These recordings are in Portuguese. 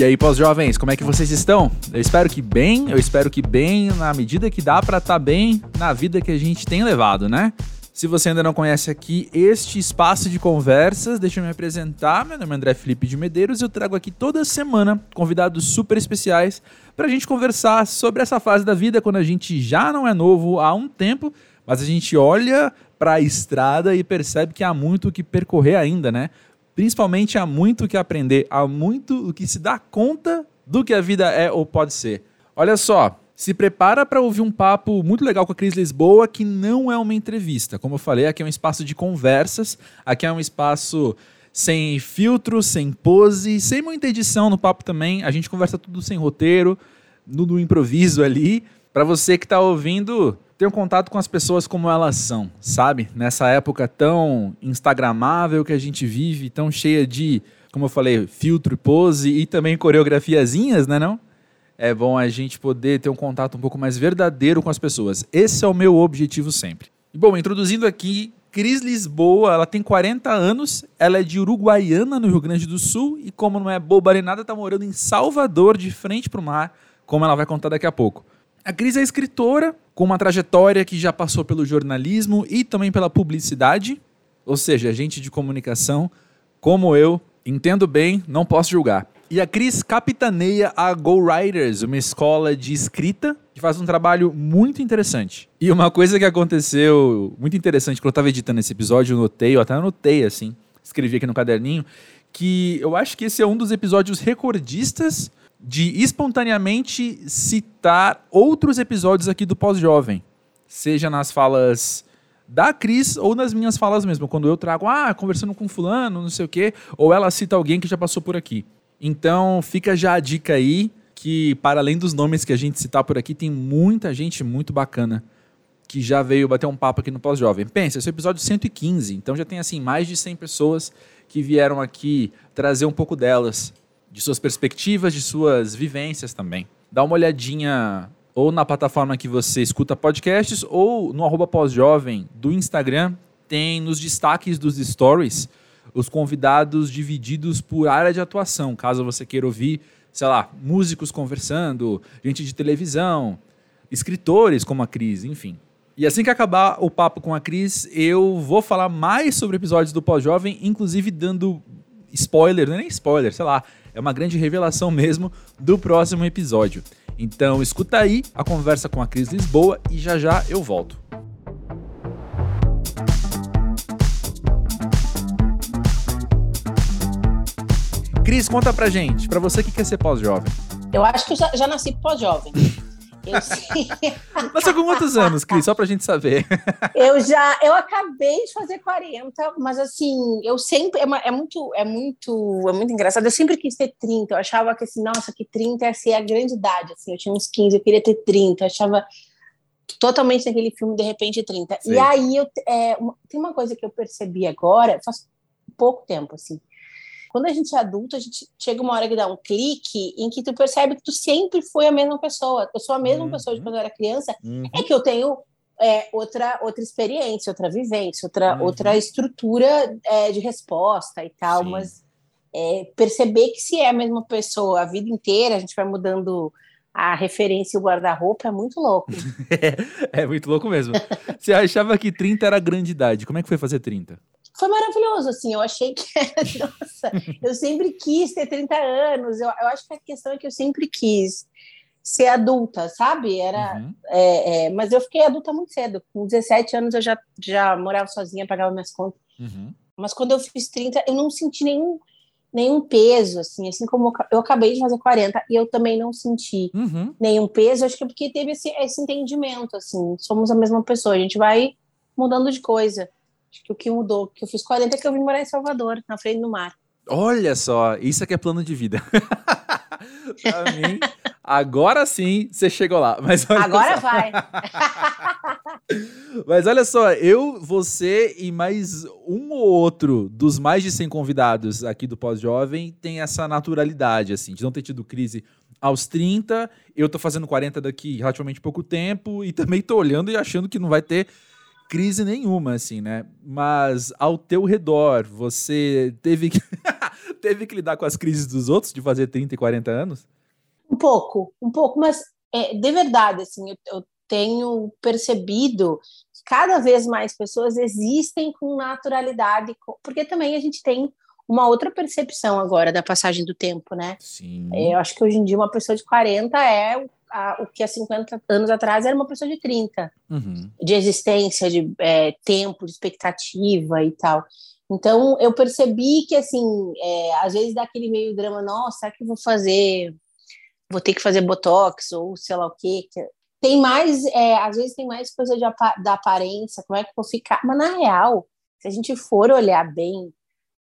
E aí, pós-jovens, como é que vocês estão? Eu espero que bem, eu espero que bem, na medida que dá para estar tá bem na vida que a gente tem levado, né? Se você ainda não conhece aqui este espaço de conversas, deixa eu me apresentar. Meu nome é André Felipe de Medeiros e eu trago aqui toda semana convidados super especiais para a gente conversar sobre essa fase da vida quando a gente já não é novo há um tempo, mas a gente olha para a estrada e percebe que há muito o que percorrer ainda, né? Principalmente há muito o que aprender, há muito o que se dá conta do que a vida é ou pode ser. Olha só, se prepara para ouvir um papo muito legal com a Cris Lisboa, que não é uma entrevista. Como eu falei, aqui é um espaço de conversas, aqui é um espaço sem filtro, sem pose, sem muita edição no papo também. A gente conversa tudo sem roteiro, no, no improviso ali. Para você que está ouvindo, um contato com as pessoas como elas são, sabe? Nessa época tão instagramável que a gente vive, tão cheia de, como eu falei, filtro pose e também coreografiazinhas, né não? é bom a gente poder ter um contato um pouco mais verdadeiro com as pessoas. Esse é o meu objetivo sempre. E bom, introduzindo aqui, Cris Lisboa, ela tem 40 anos, ela é de Uruguaiana, no Rio Grande do Sul, e como não é boba nem nada, tá morando em Salvador, de frente para o mar, como ela vai contar daqui a pouco. A Cris é escritora, com uma trajetória que já passou pelo jornalismo e também pela publicidade, ou seja, gente de comunicação, como eu, entendo bem, não posso julgar. E a Cris capitaneia a Go Writers, uma escola de escrita que faz um trabalho muito interessante. E uma coisa que aconteceu muito interessante quando eu estava editando esse episódio, eu notei, eu até anotei assim, escrevi aqui no caderninho, que eu acho que esse é um dos episódios recordistas de espontaneamente citar outros episódios aqui do Pós-Jovem. Seja nas falas da Cris ou nas minhas falas mesmo. Quando eu trago, ah, conversando com fulano, não sei o quê, ou ela cita alguém que já passou por aqui. Então fica já a dica aí que, para além dos nomes que a gente citar por aqui, tem muita gente muito bacana que já veio bater um papo aqui no Pós-Jovem. Pensa, esse é o episódio 115, então já tem assim mais de 100 pessoas que vieram aqui trazer um pouco delas, de suas perspectivas, de suas vivências também. Dá uma olhadinha ou na plataforma que você escuta podcasts ou no arroba pós-jovem do Instagram, tem nos destaques dos stories os convidados divididos por área de atuação, caso você queira ouvir, sei lá, músicos conversando, gente de televisão, escritores como a Cris, enfim. E assim que acabar o papo com a Cris, eu vou falar mais sobre episódios do Pós-Jovem, inclusive dando spoiler, não é nem spoiler, sei lá, é uma grande revelação mesmo do próximo episódio. Então escuta aí a conversa com a Cris Lisboa e já já eu volto. Cris, conta pra gente, pra você que quer ser pós-jovem. Eu acho que eu já, já nasci pós-jovem. Nasceu com quantos anos, Cris? Só pra gente saber. eu já, eu acabei de fazer 40, mas assim, eu sempre, é, é, muito, é muito, é muito engraçado, eu sempre quis ter 30, eu achava que assim, nossa, que 30 ia ser a grande idade, assim, eu tinha uns 15, eu queria ter 30, eu achava totalmente naquele filme, de repente, 30. Sim. E aí, eu, é, uma, tem uma coisa que eu percebi agora, faz pouco tempo, assim, quando a gente é adulto, a gente chega uma hora que dá um clique em que tu percebe que tu sempre foi a mesma pessoa. Eu sou a mesma uhum. pessoa de quando eu era criança. Uhum. É que eu tenho é, outra outra experiência, outra vivência, outra uhum. outra estrutura é, de resposta e tal. Sim. Mas é, perceber que se é a mesma pessoa a vida inteira, a gente vai mudando a referência e o guarda-roupa é muito louco. é, é muito louco mesmo. Você achava que 30 era grande idade. Como é que foi fazer 30? Foi maravilhoso, assim, eu achei que, nossa, eu sempre quis ter 30 anos, eu, eu acho que a questão é que eu sempre quis ser adulta, sabe? Era, uhum. é, é, mas eu fiquei adulta muito cedo, com 17 anos eu já, já morava sozinha, pagava minhas contas, uhum. mas quando eu fiz 30, eu não senti nenhum, nenhum peso, assim, assim como eu acabei de fazer 40 e eu também não senti uhum. nenhum peso, acho que é porque teve esse, esse entendimento, assim, somos a mesma pessoa, a gente vai mudando de coisa. Acho que o que mudou, que eu fiz 40 é que eu vim morar em Salvador, na frente do mar. Olha só, isso aqui é plano de vida. pra mim, agora sim você chegou lá. Mas agora só. vai. Mas olha só, eu, você e mais um ou outro dos mais de 100 convidados aqui do Pós-Jovem tem essa naturalidade, assim, de não ter tido crise aos 30. Eu tô fazendo 40 daqui relativamente pouco tempo e também tô olhando e achando que não vai ter crise nenhuma, assim, né? Mas ao teu redor, você teve que. teve que lidar com as crises dos outros de fazer 30 e 40 anos? Um pouco, um pouco, mas é, de verdade, assim, eu, eu tenho percebido que cada vez mais pessoas existem com naturalidade, porque também a gente tem uma outra percepção agora da passagem do tempo, né? Sim. É, eu acho que hoje em dia uma pessoa de 40 é a, o que há 50 anos atrás era uma pessoa de 30, uhum. de existência, de é, tempo, de expectativa e tal. Então eu percebi que assim, é, às vezes dá aquele meio drama, nossa, será que eu vou fazer, vou ter que fazer botox ou sei lá o quê? Tem mais, é, às vezes tem mais coisa de, da aparência, como é que eu vou ficar, mas na real, se a gente for olhar bem,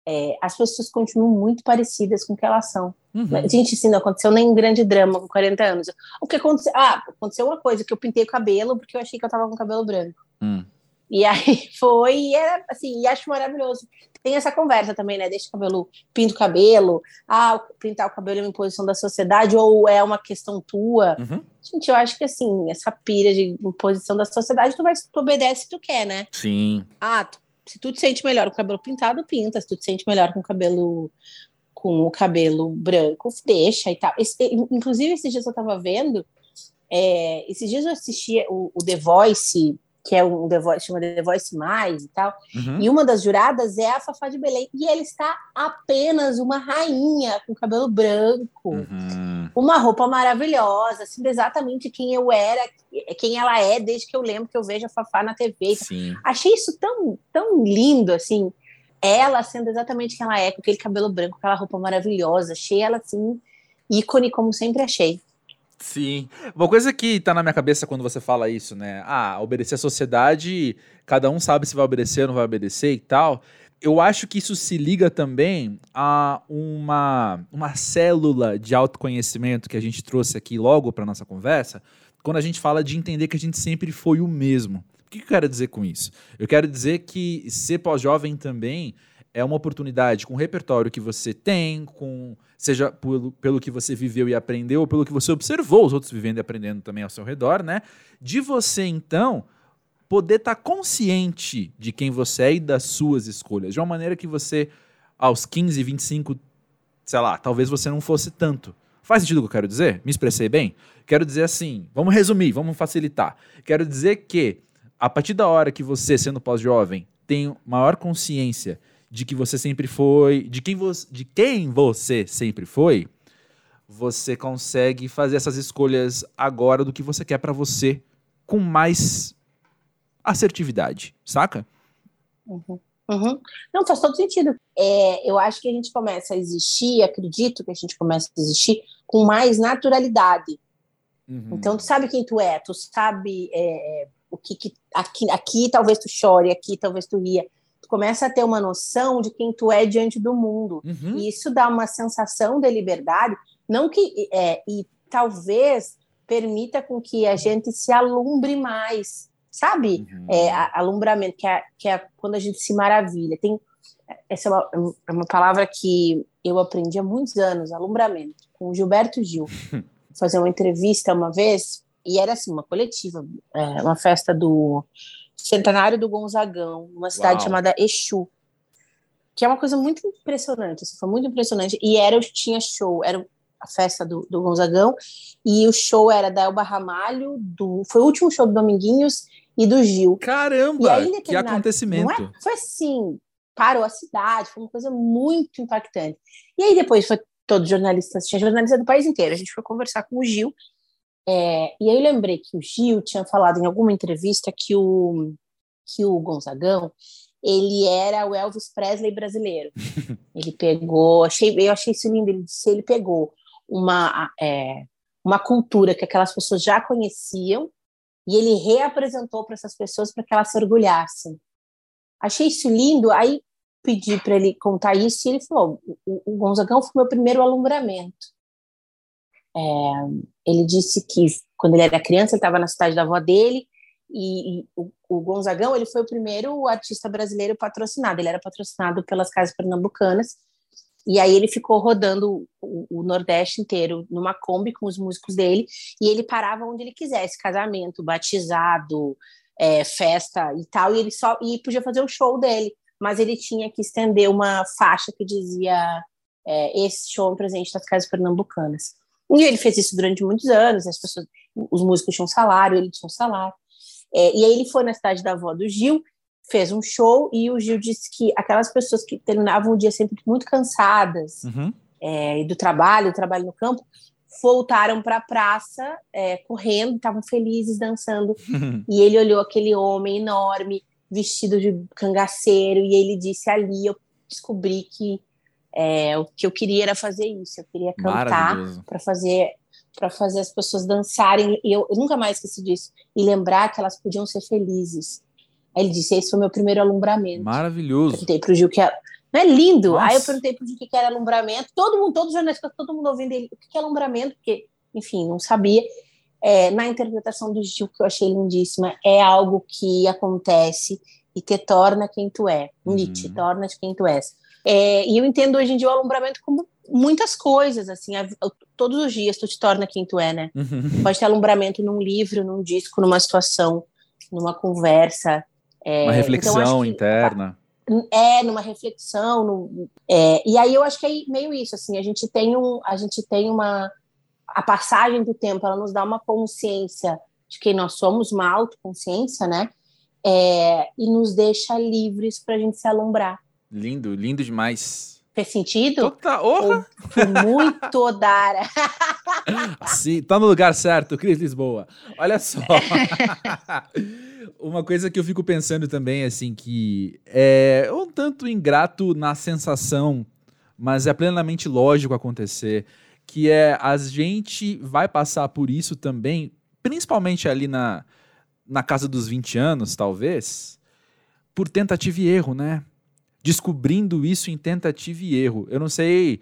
é, as pessoas continuam muito parecidas com o que elas são. Uhum. Gente, isso não aconteceu nem um grande drama com 40 anos. O que aconteceu? Ah, aconteceu uma coisa, que eu pintei o cabelo porque eu achei que eu tava com cabelo branco. Hum. E aí foi, e era assim, e acho maravilhoso. Tem essa conversa também, né? Deixa o cabelo, pinta o cabelo. Ah, pintar o cabelo é uma imposição da sociedade ou é uma questão tua? Uhum. Gente, eu acho que assim, essa pira de imposição da sociedade, tu vai, tu obedece se tu quer, né? Sim. Ah, tu se tu te sente melhor com o cabelo pintado, pinta. Se tu te sente melhor com o cabelo com o cabelo branco, deixa e tal. Esse, inclusive, esses dias eu tava vendo, é, esses dias eu assisti o, o The Voice que é um The Voice, chama The Voice Mais e tal. Uhum. E uma das juradas é a Fafá de Belém. E ela está apenas uma rainha com cabelo branco, uhum. uma roupa maravilhosa, sendo exatamente quem eu era, quem ela é, desde que eu lembro que eu vejo a Fafá na TV. Sim. Achei isso tão, tão lindo, assim. Ela sendo exatamente quem ela é, com aquele cabelo branco, aquela roupa maravilhosa. Achei ela, assim, ícone, como sempre achei. Sim. Uma coisa que tá na minha cabeça quando você fala isso, né? Ah, obedecer à sociedade, cada um sabe se vai obedecer ou não vai obedecer e tal. Eu acho que isso se liga também a uma, uma célula de autoconhecimento que a gente trouxe aqui logo para nossa conversa, quando a gente fala de entender que a gente sempre foi o mesmo. O que eu quero dizer com isso? Eu quero dizer que ser pós-jovem também é uma oportunidade com o repertório que você tem, com seja pelo, pelo que você viveu e aprendeu, ou pelo que você observou os outros vivendo e aprendendo também ao seu redor, né? De você, então, poder estar tá consciente de quem você é e das suas escolhas, de uma maneira que você, aos 15, 25, sei lá, talvez você não fosse tanto. Faz sentido o que eu quero dizer? Me expressei bem? Quero dizer assim, vamos resumir, vamos facilitar. Quero dizer que, a partir da hora que você, sendo pós-jovem, tem maior consciência de que você sempre foi, de quem, vo de quem você sempre foi, você consegue fazer essas escolhas agora do que você quer para você com mais assertividade, saca? Uhum. Uhum. Não, faz todo sentido. É, eu acho que a gente começa a existir, acredito que a gente começa a existir com mais naturalidade. Uhum. Então, tu sabe quem tu é, tu sabe é, o que, que aqui, aqui talvez tu chore, aqui talvez tu ria começa a ter uma noção de quem tu é diante do mundo. Uhum. E isso dá uma sensação de liberdade, não que é, e talvez permita com que a gente se alumbre mais, sabe? Uhum. É, alumbramento, que é, que é quando a gente se maravilha. Tem essa é uma, é uma palavra que eu aprendi há muitos anos, alumbramento, com o Gilberto Gil. fazer uma entrevista uma vez e era assim uma coletiva, é, uma festa do centenário do Gonzagão, uma cidade Uau. chamada Exu, que é uma coisa muito impressionante, assim, foi muito impressionante. E era tinha show, era a festa do, do Gonzagão, e o show era da Elba Ramalho, do, foi o último show do Dominguinhos e do Gil. Caramba, aí, que acontecimento. É? Foi assim, parou a cidade, foi uma coisa muito impactante. E aí depois foi todos os jornalistas, tinha jornalista do país inteiro, a gente foi conversar com o Gil, é, e aí eu lembrei que o Gil tinha falado em alguma entrevista que o, que o Gonzagão ele era o Elvis Presley brasileiro. ele pegou, achei, eu achei isso lindo, ele disse, ele pegou uma, é, uma cultura que aquelas pessoas já conheciam e ele reapresentou para essas pessoas para que elas se orgulhassem. Achei isso lindo, aí pedi para ele contar isso e ele falou, o, o Gonzagão foi meu primeiro alumbramento. É, ele disse que quando ele era criança, ele estava na cidade da avó dele, e, e o, o, Gonzagão ele foi o primeiro artista brasileiro patrocinado. Ele era patrocinado pelas casas pernambucanas, e aí ele ficou rodando o, o, Nordeste inteiro numa Kombi com os músicos dele, e ele parava onde ele quisesse, casamento, batizado, é, festa e tal, e ele só e podia fazer o show dele, mas ele tinha que estender uma faixa que dizia é, esse show é um presente das casas pernambucanas. E ele fez isso durante muitos anos, as pessoas, os músicos tinham salário, ele tinha um salário. É, e aí ele foi na cidade da avó do Gil, fez um show e o Gil disse que aquelas pessoas que terminavam o dia sempre muito cansadas uhum. é, do trabalho, do trabalho no campo, voltaram para a praça é, correndo, estavam felizes dançando. Uhum. E ele olhou aquele homem enorme, vestido de cangaceiro, e ele disse ali: Eu descobri que é, o que eu queria era fazer isso, eu queria cantar para fazer para fazer as pessoas dançarem. E eu, eu, nunca mais esqueci disso. E lembrar que elas podiam ser felizes. Aí ele disse: Esse foi meu primeiro alumbramento. Maravilhoso. Perguntei para o Gil que é. Não é lindo? Nossa. Aí eu perguntei para o Gil o que era alumbramento. Todo mundo, todos os jornalistas, todo mundo ouvindo ele: O que é alumbramento? Porque, enfim, não sabia. É, na interpretação do Gil, que eu achei lindíssima, é algo que acontece e te torna quem tu é. Uhum. Nietzsche, torna-te quem tu és. É, e eu entendo hoje em dia o alumbramento como muitas coisas, assim, a, todos os dias tu te torna quem tu é, né? Uhum. Pode ter alumbramento num livro, num disco, numa situação, numa conversa. É, uma reflexão então interna. É, numa reflexão. No, é, e aí eu acho que é meio isso, assim, a gente tem um, a gente tem uma a passagem do tempo, ela nos dá uma consciência de quem nós somos, uma autoconsciência, né? É, e nos deixa livres para a gente se alumbrar. Lindo, lindo demais. Fez sentido? Tá, oh. muito Odara. Sim, tá no lugar certo, Cris Lisboa. Olha só. Uma coisa que eu fico pensando também, assim, que é um tanto ingrato na sensação, mas é plenamente lógico acontecer, que é a gente vai passar por isso também, principalmente ali na, na casa dos 20 anos, talvez, por tentativa e erro, né? Descobrindo isso em tentativa e erro. Eu não sei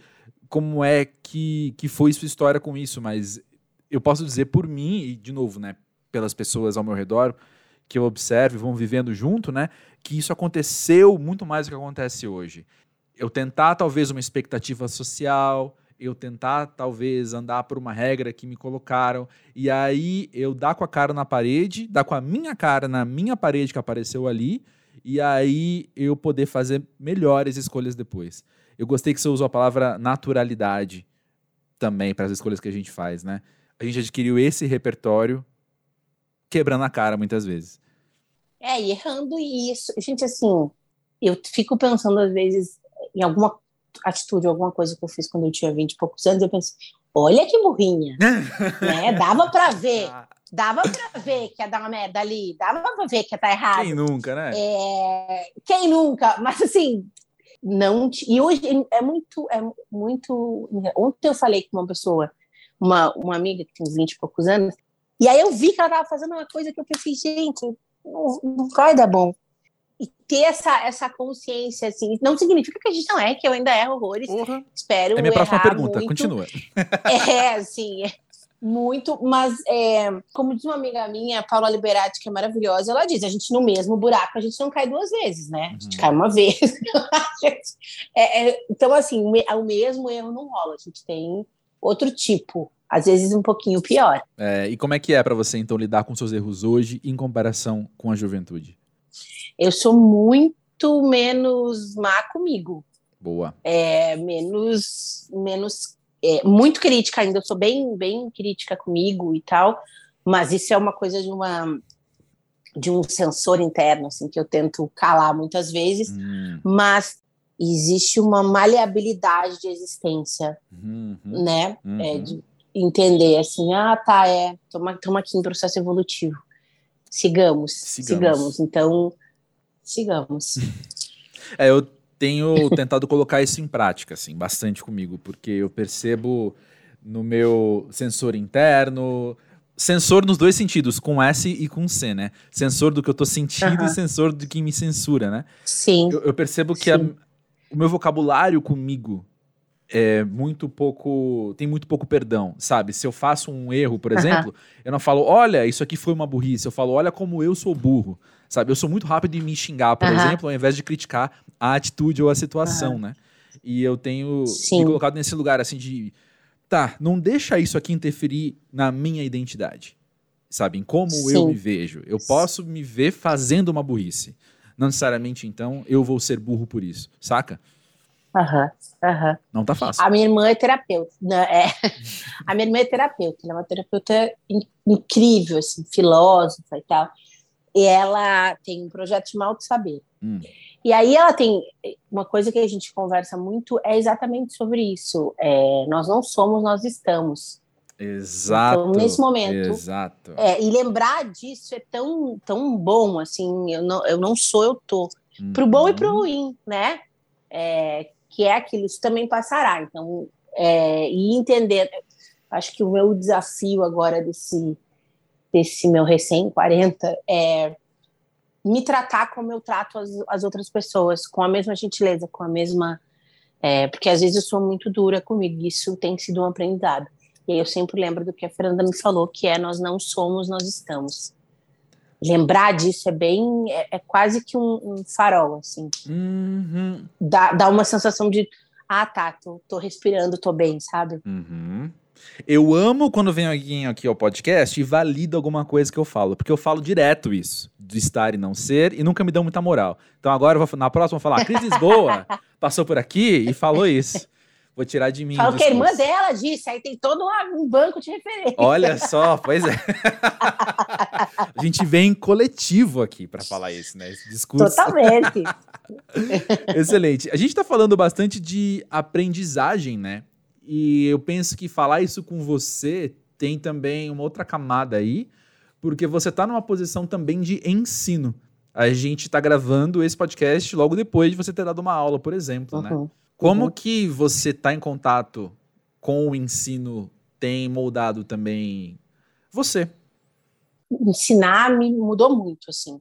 como é que, que foi sua história com isso, mas eu posso dizer por mim, e de novo, né, pelas pessoas ao meu redor, que eu observo e vão vivendo junto, né, que isso aconteceu muito mais do que acontece hoje. Eu tentar, talvez, uma expectativa social, eu tentar, talvez, andar por uma regra que me colocaram, e aí eu dar com a cara na parede, dar com a minha cara na minha parede que apareceu ali, e aí eu poder fazer melhores escolhas depois. Eu gostei que você usou a palavra naturalidade também para as escolhas que a gente faz, né? A gente adquiriu esse repertório quebrando a cara muitas vezes. É, e errando isso. Gente, assim, eu fico pensando às vezes em alguma atitude, alguma coisa que eu fiz quando eu tinha 20 e poucos anos, eu penso, olha que burrinha, né? Dava para ver. Ah dava para ver que ia dar uma merda ali, dava para ver que ia estar tá errado. Quem nunca, né? É... Quem nunca? Mas assim, não. E hoje é muito, é muito. Ontem eu falei com uma pessoa, uma, uma amiga que tem uns 20 e poucos anos, e aí eu vi que ela estava fazendo uma coisa que eu pensei, gente, não, não vai dar bom. E ter essa, essa consciência, assim, não significa que a gente não é, que eu ainda erro horrores. Uhum. Espero. É minha próxima pergunta, muito. continua. É, assim, muito, mas é, como diz uma amiga minha, Paula Liberati, que é maravilhosa, ela diz: a gente no mesmo buraco, a gente não cai duas vezes, né? A gente uhum. cai uma vez. é, é, então, assim, o mesmo erro não rola, a gente tem outro tipo, às vezes um pouquinho pior. É, e como é que é para você, então, lidar com seus erros hoje em comparação com a juventude? Eu sou muito menos má comigo. Boa. É, menos, menos é, muito crítica ainda, eu sou bem, bem crítica comigo e tal, mas isso é uma coisa de uma de um sensor interno, assim, que eu tento calar muitas vezes, hum. mas existe uma maleabilidade de existência, uhum. né? Uhum. É, de entender assim, ah, tá, é, estamos aqui em processo evolutivo. Sigamos, sigamos, sigamos. Então, sigamos. é, eu tenho tentado colocar isso em prática, assim, bastante comigo, porque eu percebo no meu sensor interno, sensor nos dois sentidos, com S e com C, né? Sensor do que eu tô sentindo e sensor do que me censura, né? Sim. Eu, eu percebo que a, o meu vocabulário comigo é muito pouco. tem muito pouco perdão, sabe? Se eu faço um erro, por exemplo, eu não falo, olha, isso aqui foi uma burrice. Eu falo, olha como eu sou burro. Sabe? Eu sou muito rápido em me xingar, por exemplo, ao invés de criticar a atitude ou a situação, né? E eu tenho Sim. me colocado nesse lugar assim de. Tá, não deixa isso aqui interferir na minha identidade. Sabe? Em como Sim. eu me vejo. Eu posso me ver fazendo uma burrice. Não necessariamente, então, eu vou ser burro por isso, saca? Aham, aham. Não tá fácil. A minha irmã é terapeuta. Né? É. A minha irmã é terapeuta, ela é uma terapeuta in- incrível, assim, filósofa e tal. E ela tem um projeto de Malto Saber. Hum. E aí ela tem uma coisa que a gente conversa muito é exatamente sobre isso. É, nós não somos, nós estamos. Exato. Então, nesse momento, Exato. É, e lembrar disso é tão, tão bom, assim, eu não, eu não sou, eu tô. Pro bom e pro Uhum. ruim, né? É, que é aquilo, isso também passará. Então, é, e entender, acho que o meu desafio agora desse, desse meu recém-40 é me tratar como eu trato as, as outras pessoas, com a mesma gentileza, com a mesma. é, porque às vezes eu sou muito dura comigo, isso tem sido um aprendizado. E aí eu sempre lembro do que a Fernanda me falou, que é nós não somos, nós estamos. Lembrar disso é bem, é, é quase que um, um farol, assim. Uhum. Dá, dá uma sensação de, ah, tá, tô, tô respirando, tô bem, sabe? Uhum. Eu amo quando vem alguém aqui ao podcast e valida alguma coisa que eu falo, porque eu falo direto isso, de estar e não ser, e nunca me dão muita moral. Então agora, vou, na próxima, eu vou falar, Cris Lisboa passou por aqui e falou isso. Vou tirar de mim. o Falo que a irmã dela disse, aí tem todo um banco de referência. Olha só, pois é. a gente vem coletivo aqui para falar isso, né? Esse discurso. Totalmente. Excelente. A gente está falando bastante de aprendizagem, né? E eu penso que falar isso com você tem também uma outra camada aí, porque você está numa posição também de ensino. A gente está gravando esse podcast logo depois de você ter dado uma aula, por exemplo, né? Como Uhum. que você está em contato com o ensino tem moldado também você? Ensinar me mudou muito, assim.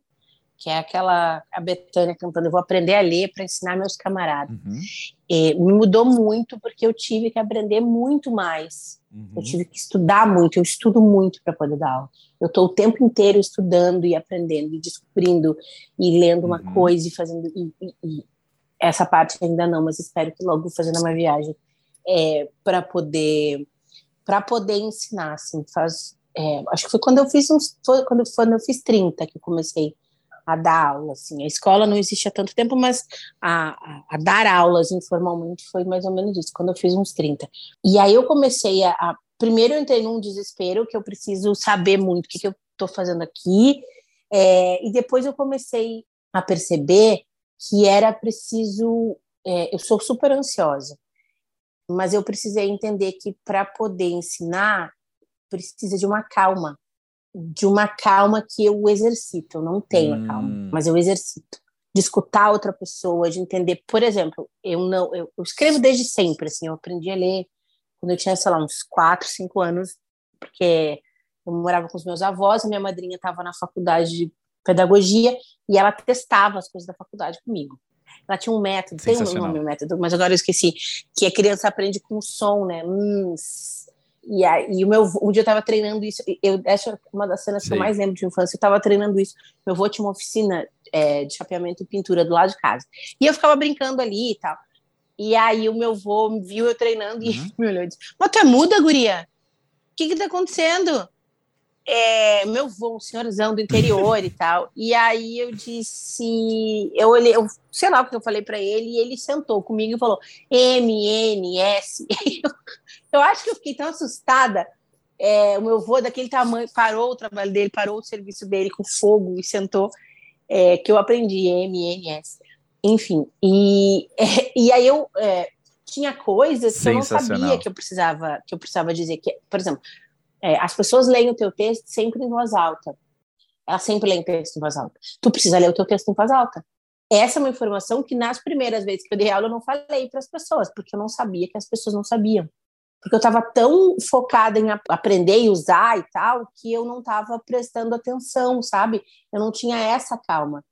Que é aquela, a Betânia cantando, eu vou aprender a ler para ensinar meus camaradas. Uhum, É, me mudou muito porque eu tive que aprender muito mais. uhum, Eu tive que estudar muito, eu estudo muito para poder dar aula. Eu estou o tempo inteiro estudando e aprendendo, e descobrindo, e lendo uma Uhum. coisa e fazendo. E, e- e essa parte ainda não, mas espero que logo fazendo uma viagem é, para poder para poder ensinar. Assim, faz, é, acho que foi quando eu fiz uns, foi quando, quando eu fiz 30 que eu comecei a dar aula. Assim. A escola não existe há tanto tempo, mas a, a, a dar aulas informalmente foi mais ou menos isso, quando eu fiz uns 30. E aí eu comecei a, a primeiro eu entrei num desespero que eu preciso saber muito o que, que eu estou fazendo aqui, é, e depois eu comecei a perceber que era preciso. é, eu sou super ansiosa, mas eu precisei entender que para poder ensinar precisa de uma calma, de uma calma que eu exercito. Eu não tenho a Hum. calma, mas eu exercito. De escutar outra pessoa, de entender. Por exemplo, eu não, eu, eu escrevo desde sempre. Assim, eu aprendi a ler quando eu tinha, sei lá, uns 4, 5 anos, porque eu morava com os meus avós, a minha madrinha estava na faculdade de pedagogia e ela testava as coisas da faculdade comigo. Ela tinha um método, tem um nome o método, mas agora eu esqueci, que a criança aprende com som, né? Hum, e, aí, e o meu, um dia eu estava treinando isso, e eu essa é uma das cenas que Sei. eu mais lembro de infância, eu estava treinando isso. Meu avô tinha uma oficina é, de chapeamento e pintura do lado de casa. E eu ficava brincando ali e tal. E aí o meu avô me viu eu treinando e Uhum. me olhou e disse: Mas tu é muda, guria? O que que tá acontecendo? É, meu avô, um senhorzão do interior e tal. E aí eu disse, eu olhei, eu, sei lá o que eu falei para ele, e ele sentou comigo e falou M, N, S. E eu, eu acho que eu fiquei tão assustada. É, o meu avô daquele tamanho parou o trabalho dele, parou o serviço dele com fogo e sentou, é, que eu aprendi M, N, S. Enfim, e, e aí eu é, tinha coisas que eu não sabia que eu precisava que eu precisava dizer que, por exemplo, é, as pessoas leem o teu texto sempre em voz alta. Elas sempre leem o texto em voz alta. Tu precisa ler o teu texto em voz alta. Essa é uma informação que nas primeiras vezes que eu dei aula eu não falei para as pessoas, porque eu não sabia que as pessoas não sabiam. Porque eu estava tão focada em ap- aprender e usar e tal, que eu não estava prestando atenção, sabe? Eu não tinha essa calma.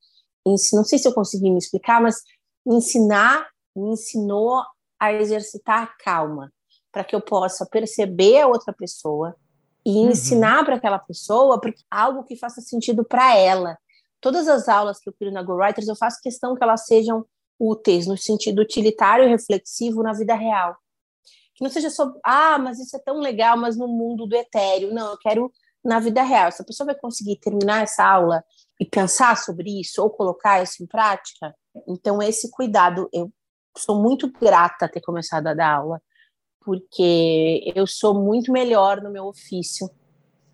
Não sei se eu consegui me explicar, mas ensinar me ensinou a exercitar a calma, para que eu possa perceber a outra pessoa e Uhum. ensinar para aquela pessoa porque algo que faça sentido para ela. Todas as aulas que eu crio na Go Writers, eu faço questão que elas sejam úteis no sentido utilitário e reflexivo na vida real. Que não seja só, ah, mas isso é tão legal, mas no mundo do etéreo. Não, eu quero na vida real. Se a pessoa vai conseguir terminar essa aula e pensar sobre isso ou colocar isso em prática, então esse cuidado eu sou muito grata a ter começado a dar aula, porque eu sou muito melhor no meu ofício,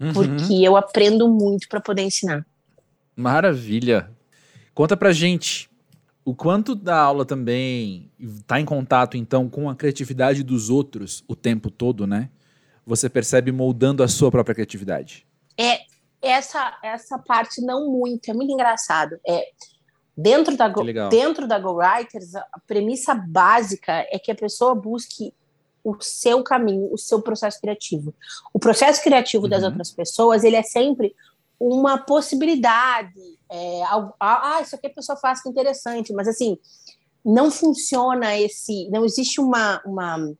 uhum. porque eu aprendo muito para poder ensinar. Maravilha. Conta pra gente o quanto da aula também está em contato então com a criatividade dos outros o tempo todo, né? Você percebe moldando a sua própria criatividade. É essa essa parte não muito, é muito engraçado. É dentro da Go, dentro da Go Writers, a premissa básica é que a pessoa busque o seu caminho, o seu processo criativo. O processo criativo uhum. das outras pessoas, ele é sempre uma possibilidade. É, ah, isso aqui a pessoa faz que interessante, mas assim, não funciona esse. Não existe uma, uma,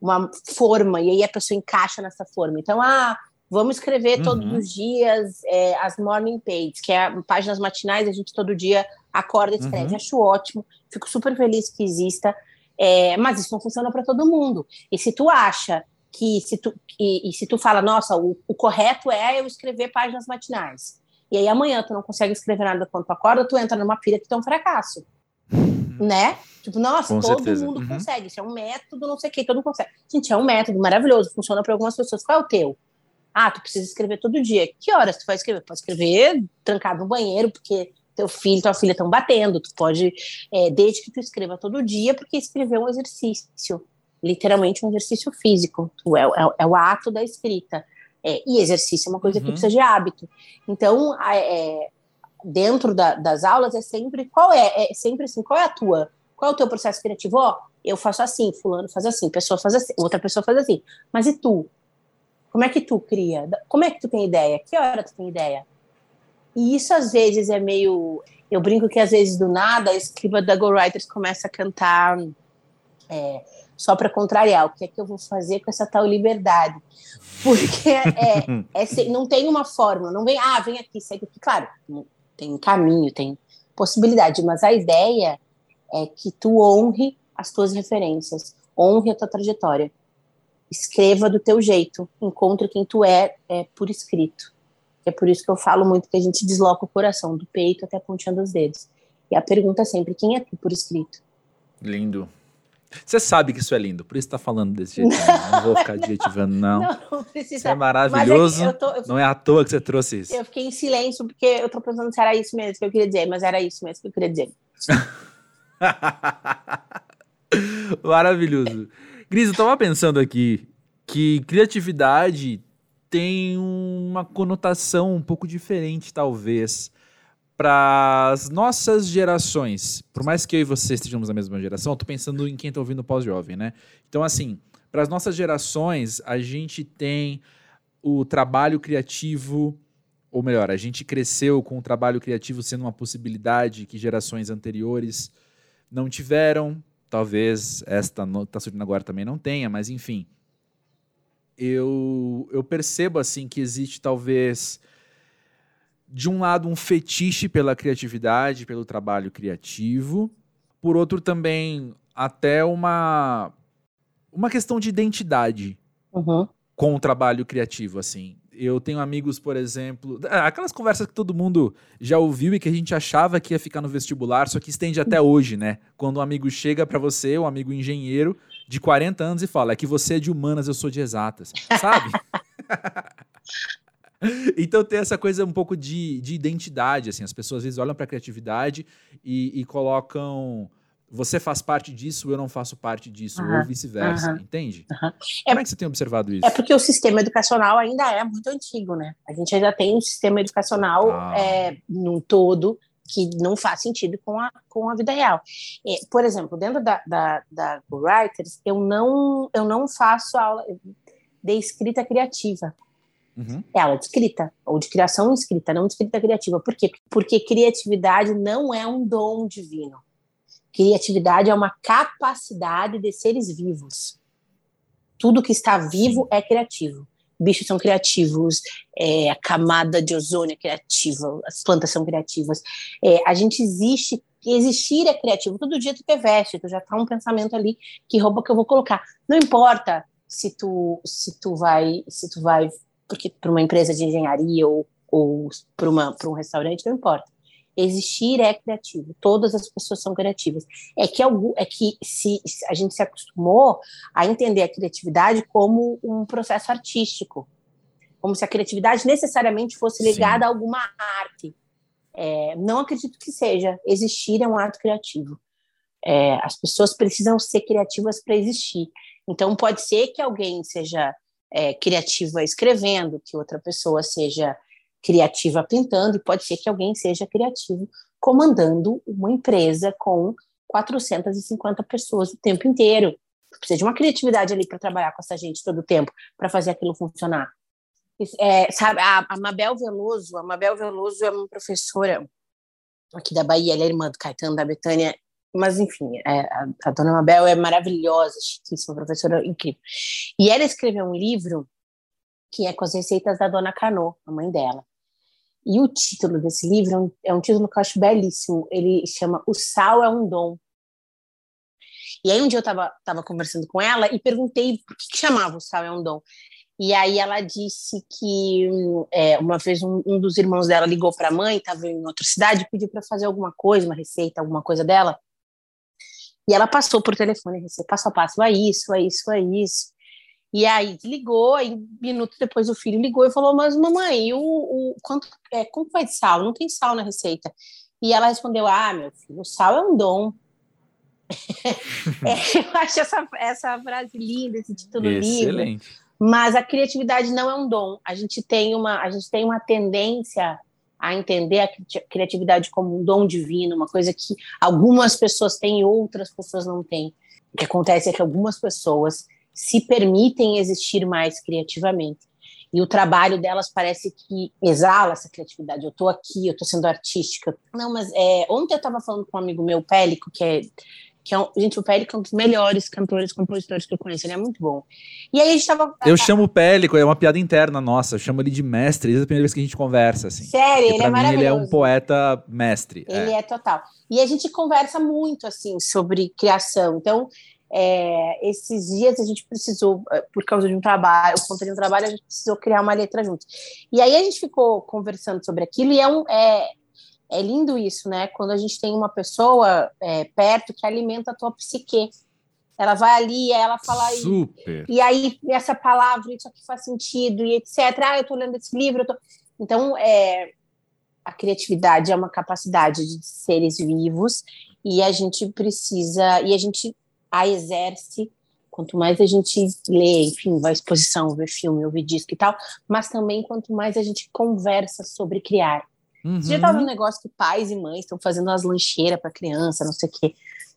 uma forma, e aí a pessoa encaixa nessa forma. Então, ah, vamos escrever uhum. todos os dias é, as morning pages, que é páginas matinais, a gente todo dia acorda e escreve. Uhum. Acho ótimo, fico super feliz que exista. É, mas isso não funciona para todo mundo. E se tu acha que se tu, e, e se tu fala, nossa, o, o, correto é eu escrever páginas matinais, e aí amanhã tu não consegue escrever nada quando tu acorda, tu entra numa pilha que tu é um fracasso. Uhum. Né? Tipo, nossa, Com todo certeza. mundo uhum. consegue. Isso é um método, não sei o que, todo mundo consegue. Gente, é um método maravilhoso, funciona para algumas pessoas. Qual é o teu? Ah, tu precisa escrever todo dia. Que horas tu vai escrever? Pode escrever trancado no banheiro, porque teu filho, tua filha estão batendo. Tu pode, é, desde que tu escreva todo dia, porque escrever é um exercício literalmente um exercício físico, é, é, é o ato da escrita. É, e exercício é uma coisa uhum. que precisa de hábito. Então, é, dentro da, das aulas é sempre qual é, é sempre assim, qual é a tua, qual é o teu processo criativo? Ó, eu faço assim, fulano faz assim, pessoa faz assim, outra pessoa faz assim. Mas e tu? Como é que tu cria? Como é que tu tem ideia? Que hora tu tem ideia? E isso às vezes é meio, eu brinco que às vezes do nada a escriba da Go Writers começa a cantar é, só para contrariar, o que é que eu vou fazer com essa tal liberdade? Porque é, é, não tem uma fórmula, não vem, ah, vem aqui, segue aqui. Claro, tem caminho, tem possibilidade, mas a ideia é que tu honre as tuas referências, honre a tua trajetória. Escreva do teu jeito, encontre quem tu é, é por escrito. É por isso que eu falo muito que a gente desloca o coração, do peito até a pontinha dos dedos. E a pergunta é sempre, quem é tu por escrito? Lindo. Você sabe que isso é lindo, por isso tá falando desse jeito. Não, não vou ficar adjetivando, não. Não, não precisa. Isso é maravilhoso. É eu tô, eu, não é à toa que você trouxe isso. Eu fiquei em silêncio porque eu tô pensando se era isso mesmo que eu queria dizer, mas era isso mesmo que eu queria dizer. Maravilhoso. Cris, eu tava pensando aqui que criatividade tem uma conotação um pouco diferente, talvez, para as nossas gerações, por mais que eu e você estejamos na mesma geração, tô pensando em quem está ouvindo pós-jovem, né? Então, assim, para as nossas gerações, a gente tem o trabalho criativo, ou melhor, a gente cresceu com o trabalho criativo sendo uma possibilidade que gerações anteriores não tiveram. Talvez esta está surgindo agora também não tenha, mas enfim. Eu, eu percebo assim que existe talvez de um lado, um fetiche pela criatividade, pelo trabalho criativo, por outro, também até uma, uma questão de identidade uhum. com o trabalho criativo, assim. Eu tenho amigos, por exemplo, aquelas conversas que todo mundo já ouviu e que a gente achava que ia ficar no vestibular, só que estende até hoje, né? Quando um amigo chega para você, um amigo engenheiro de 40 anos e fala: "É que você é de humanas, eu sou de exatas", sabe? então tem essa coisa um pouco de, de identidade, assim, as pessoas às vezes olham para a criatividade e, e, colocam você faz parte disso, eu não faço parte disso, uhum, ou vice-versa, uhum, entende? Uhum. Como é, é, que você tem observado isso? É porque o sistema educacional ainda é muito antigo, né? A gente ainda tem um sistema educacional ah. é, num todo que não faz sentido com a, com a vida real. É, por exemplo, dentro da, da, da Writers, eu não, eu não faço aula de escrita criativa. Uhum. É aula de escrita, ou de criação escrita, não de escrita criativa. Por quê? Porque criatividade não é um dom divino. Criatividade é uma capacidade de seres vivos. Tudo que está vivo é criativo. Bichos são criativos, é, a camada de ozônio é criativa, as plantas são criativas. É, a gente existe, existir é criativo. Todo dia tu te veste, tu já tá um pensamento ali, que roupa que eu vou colocar. Não importa se tu, se tu vai, se tu vai porque para uma empresa de engenharia ou, ou para um restaurante, não importa. Existir é criativo, todas as pessoas são criativas. É que, é que se, a gente se acostumou a entender a criatividade como um processo artístico, como se a criatividade necessariamente fosse ligada Sim. a alguma arte. É, não acredito que seja. Existir é um ato criativo. É, as pessoas precisam ser criativas para existir. Então, pode ser que alguém seja é, criativa escrevendo, que outra pessoa seja criativa pintando, e pode ser que alguém seja criativo comandando uma empresa com 450 pessoas o tempo inteiro. Precisa de uma criatividade ali para trabalhar com essa gente todo o tempo, para fazer aquilo funcionar. É, sabe, a, a Mabel Veloso, a Mabel Veloso é uma professora aqui da Bahia, ela é irmã do Caetano, da Betânia, mas enfim, é, a, a, dona Mabel é maravilhosa, chiquíssima, professora incrível. E ela escreveu um livro que é com as receitas da dona Canô, a mãe dela. E o título desse livro é um, é um título que eu acho belíssimo. Ele chama O Sal é um Dom. E aí um dia eu estava tava conversando com ela e perguntei por que, que, chamava O Sal é um Dom. E aí ela disse que é, uma vez um, um, dos irmãos dela ligou para a mãe, estava em outra cidade, pediu para fazer alguma coisa, uma receita, alguma coisa dela. E ela passou por telefone, passo a passo, é isso, é isso, é isso. E aí ligou, aí minutos depois o filho ligou e falou: Mas mamãe, o, o quanto é, como vai de sal? Não tem sal na receita. E ela respondeu: Ah, meu filho, o sal é um dom. é, eu acho essa, essa frase linda, esse título Excelente. lindo. Mas a criatividade não é um dom. A gente tem uma, a gente tem uma tendência a entender a criatividade como um dom divino, uma coisa que algumas pessoas têm e outras pessoas não têm. O que acontece é que algumas pessoas se permitem existir mais criativamente. E o trabalho delas parece que exala essa criatividade. Eu estou aqui, eu estou sendo artística. Não, mas é, ontem eu estava falando com um amigo meu, Pélico, que é que é um, gente, o Pélico é um dos melhores cantores, compositores que eu conheço, ele é muito bom. E aí a gente tava... Eu chamo o Pélico, é uma piada interna nossa, eu chamo ele de mestre, desde a primeira vez que a gente conversa, assim. Sério, ele é mim, maravilhoso. ele é um poeta mestre. Ele é. é total. E a gente conversa muito, assim, sobre criação, então... É, esses dias a gente precisou, é, por causa de um trabalho, por conta de um trabalho, a gente precisou criar uma letra juntos. E aí a gente ficou conversando sobre aquilo e é, um, é, é lindo isso, né? Quando a gente tem uma pessoa é, perto que alimenta a tua psique. Ela vai ali, ela fala Super. E, e aí essa palavra, isso aqui faz sentido e etc. Ah, eu tô lendo esse livro, tô... Então, é, a criatividade é uma capacidade de seres vivos e a gente precisa e a gente a exerce quanto mais a gente lê, enfim, vai à exposição, vê filme, ouvir disco e tal, mas também quanto mais a gente conversa sobre criar. Uhum. Você já estava um negócio que pais e mães estão fazendo as lancheiras para criança, não sei o quê.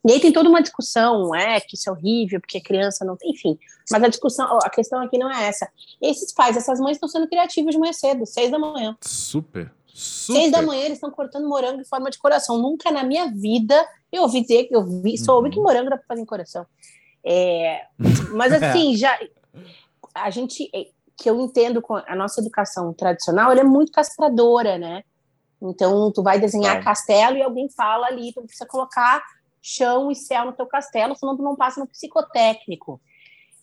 E aí tem toda uma discussão, é, que isso é horrível, porque a criança não tem, enfim. Mas a discussão, a questão aqui não é essa. Esses pais, essas mães estão sendo criativos de manhã cedo, seis da manhã. Super. Super. Seis da manhã eles estão cortando morango em forma de coração. Nunca na minha vida eu ouvi dizer que eu vi, só ouvi que uhum. morango dá para fazer em coração. É, mas assim, já a gente é, que eu entendo com a nossa educação tradicional, ela é muito castradora, né? Então, tu vai desenhar castelo e alguém fala ali, tu precisa colocar chão e céu no teu castelo, senão tu não passa no psicotécnico.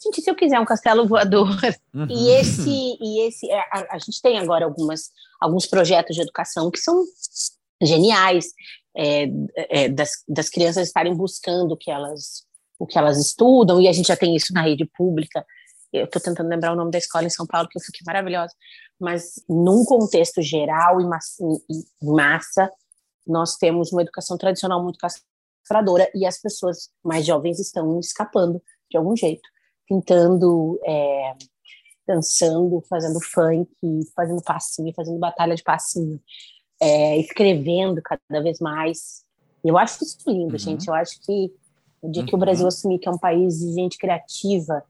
Gente, se eu quiser um castelo voador, uhum. e esse, e esse é, a, a, gente tem agora algumas, alguns projetos de educação que são geniais, é, é, das, das crianças estarem buscando o que elas o que elas estudam, e a gente já tem isso na rede pública. Eu estou tentando lembrar o nome da escola em São Paulo, que eu fiquei maravilhosa. Mas num contexto geral e massa, nós temos uma educação tradicional muito castradora e as pessoas mais jovens estão escapando de algum jeito, pintando, é, dançando, fazendo funk, fazendo passinho, fazendo batalha de passinho, é, escrevendo cada vez mais. Eu acho isso lindo, uhum. gente. Eu acho que o dia uhum. que o Brasil uhum. assumir que é um país de gente criativa,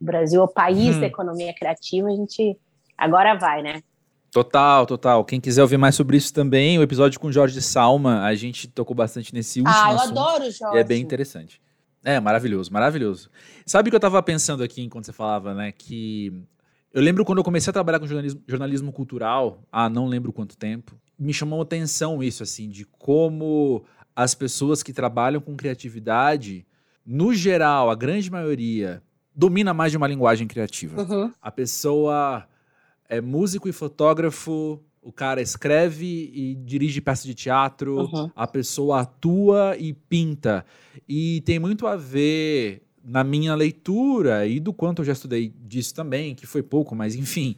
o Brasil é o país uhum. da economia criativa, a gente Agora vai, né? Total, total. Quem quiser ouvir mais sobre isso também, o episódio com Jorge Salma, a gente tocou bastante nesse último Ah, eu assunto, adoro o Jorge. é bem interessante. É, maravilhoso, maravilhoso. Sabe o que eu tava pensando aqui enquanto você falava, né? Que eu lembro quando eu comecei a trabalhar com jornalismo, jornalismo cultural, há não lembro quanto tempo, me chamou atenção isso, assim, de como as pessoas que trabalham com criatividade, no geral, a grande maioria, domina mais de uma linguagem criativa. Uhum. A pessoa é músico e fotógrafo o cara escreve e dirige peça de teatro, uhum. a pessoa atua e pinta. E tem muito a ver na minha leitura e do quanto eu já estudei disso também, que foi pouco, mas enfim,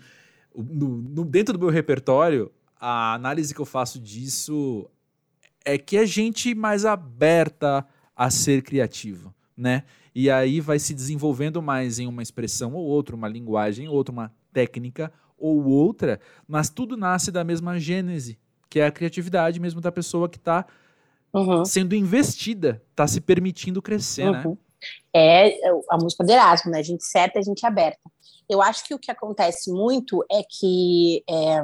no, no, dentro do meu repertório, a análise que eu faço disso é que a gente mais aberta a ser criativo, né? E aí vai se desenvolvendo mais em uma expressão ou outra, uma linguagem ou outra, uma técnica ou outra, mas tudo nasce da mesma gênese, que é a criatividade mesmo da pessoa que está uhum. sendo investida, está se permitindo crescer, né? uhum. né? É a música do Erasmo, né? A gente certa, a gente aberta. Eu acho que o que acontece muito é que é,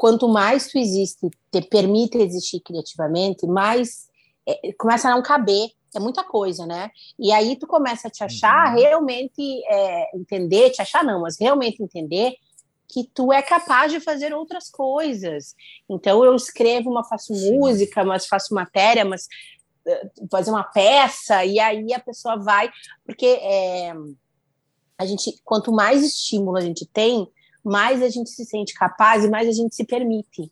quanto mais tu existe, te permite existir criativamente, mais é, começa a não caber. É muita coisa, né? E aí tu começa a te achar uhum. realmente é, entender, te achar não, mas realmente entender que tu é capaz de fazer outras coisas. Então eu escrevo, mas faço Sim. música, mas faço matéria, mas uh, fazer uma peça e aí a pessoa vai, porque é, a gente, quanto mais estímulo a gente tem, mais a gente se sente capaz e mais a gente se permite.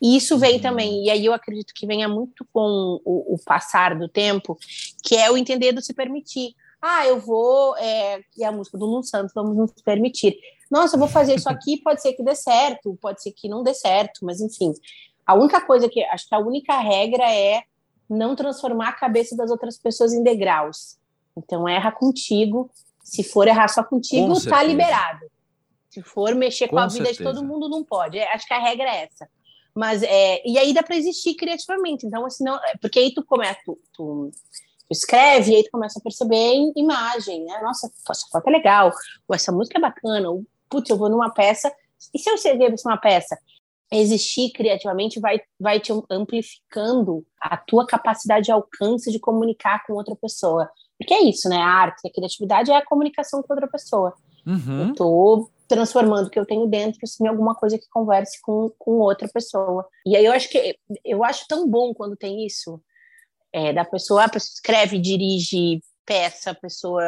E isso vem uhum. também, e aí eu acredito que venha muito com o, o, passar do tempo, que é o entender do se permitir. Ah, eu vou, é, e a música do Nuno Santos, vamos nos permitir. Nossa, eu vou fazer isso aqui, pode ser que dê certo, pode ser que não dê certo, mas enfim. A única coisa que, acho que a única regra é não transformar a cabeça das outras pessoas em degraus. Então, erra contigo. Se for errar só contigo, com tá liberado. Se for mexer com, com a vida certeza. de todo mundo, não pode. É, acho que a regra é essa. Mas é, e aí dá para existir criativamente. Então, assim, não, é, porque aí tu começa, tu, tu, tu, escreve e aí tu começa a perceber imagem, né? Nossa, essa foto é legal, ou essa música é bacana, ou putz, eu vou numa peça. E se eu escrever uma peça? Existir criativamente vai, vai te amplificando a tua capacidade de alcance de comunicar com outra pessoa. Porque é isso, né? A arte, a criatividade é a comunicação com outra pessoa. Uhum. Eu tô transformando o que eu tenho dentro assim, em alguma coisa que converse com, com outra pessoa. E aí eu acho que eu acho tão bom quando tem isso. É, da pessoa, a pessoa escreve, dirige peça, a pessoa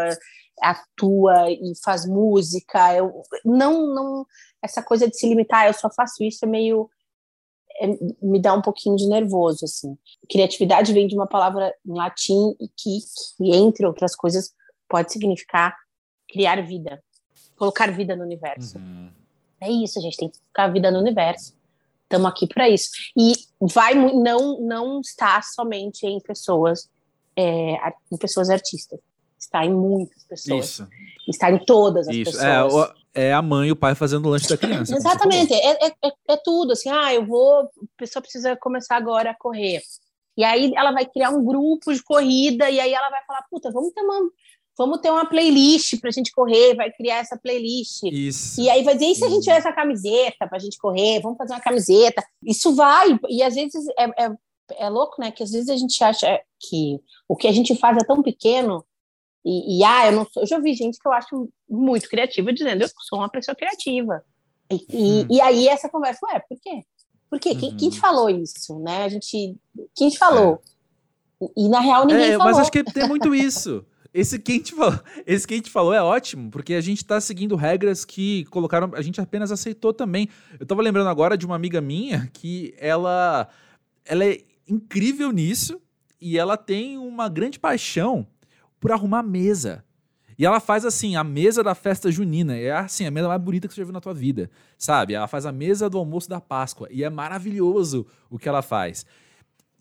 atua e faz música. Eu não não essa coisa de se limitar, eu só faço isso é meio é, me dá um pouquinho de nervoso assim. Criatividade vem de uma palavra em latim e que, que entre outras coisas pode significar criar vida colocar vida no universo. Uhum. É isso, a gente tem que colocar vida no universo. Estamos aqui para isso. E vai não não está somente em pessoas é, em pessoas artistas. Está em muitas pessoas. Isso. Está em todas as isso. É, pessoas. É, é a mãe e o pai fazendo o lanche da criança. Exatamente. É, é, é, é tudo. Assim, ah, eu vou. A pessoa precisa começar agora a correr. E aí ela vai criar um grupo de corrida e aí ela vai falar, puta, vamos ter uma, vamos ter uma playlist para a gente correr, vai criar essa playlist. Isso. E aí vai dizer, e se a gente tiver essa camiseta para a gente correr, vamos fazer uma camiseta. Isso vai, e às vezes é, é, é, louco, né? Que às vezes a gente acha que o que a gente faz é tão pequeno, e, e ah, eu não sou, eu já vi gente que eu acho muito criativa dizendo, eu sou uma pessoa criativa. E, hum. e, e aí essa conversa, ué, por quê? Por quê? Uhum. Quem, quem te falou isso, né? A gente, quem te falou? É. E na real ninguém é, falou. Mas acho que tem muito isso. Esse que, a gente falou, esse que a gente falou é ótimo, porque a gente tá seguindo regras que colocaram. A gente apenas aceitou também. Eu tava lembrando agora de uma amiga minha que ela, ela é incrível nisso e ela tem uma grande paixão por arrumar mesa. E ela faz assim, a mesa da festa junina. É assim, a mesa mais bonita que você já viu na tua vida. Sabe? Ela faz a mesa do almoço da Páscoa. E é maravilhoso o que ela faz.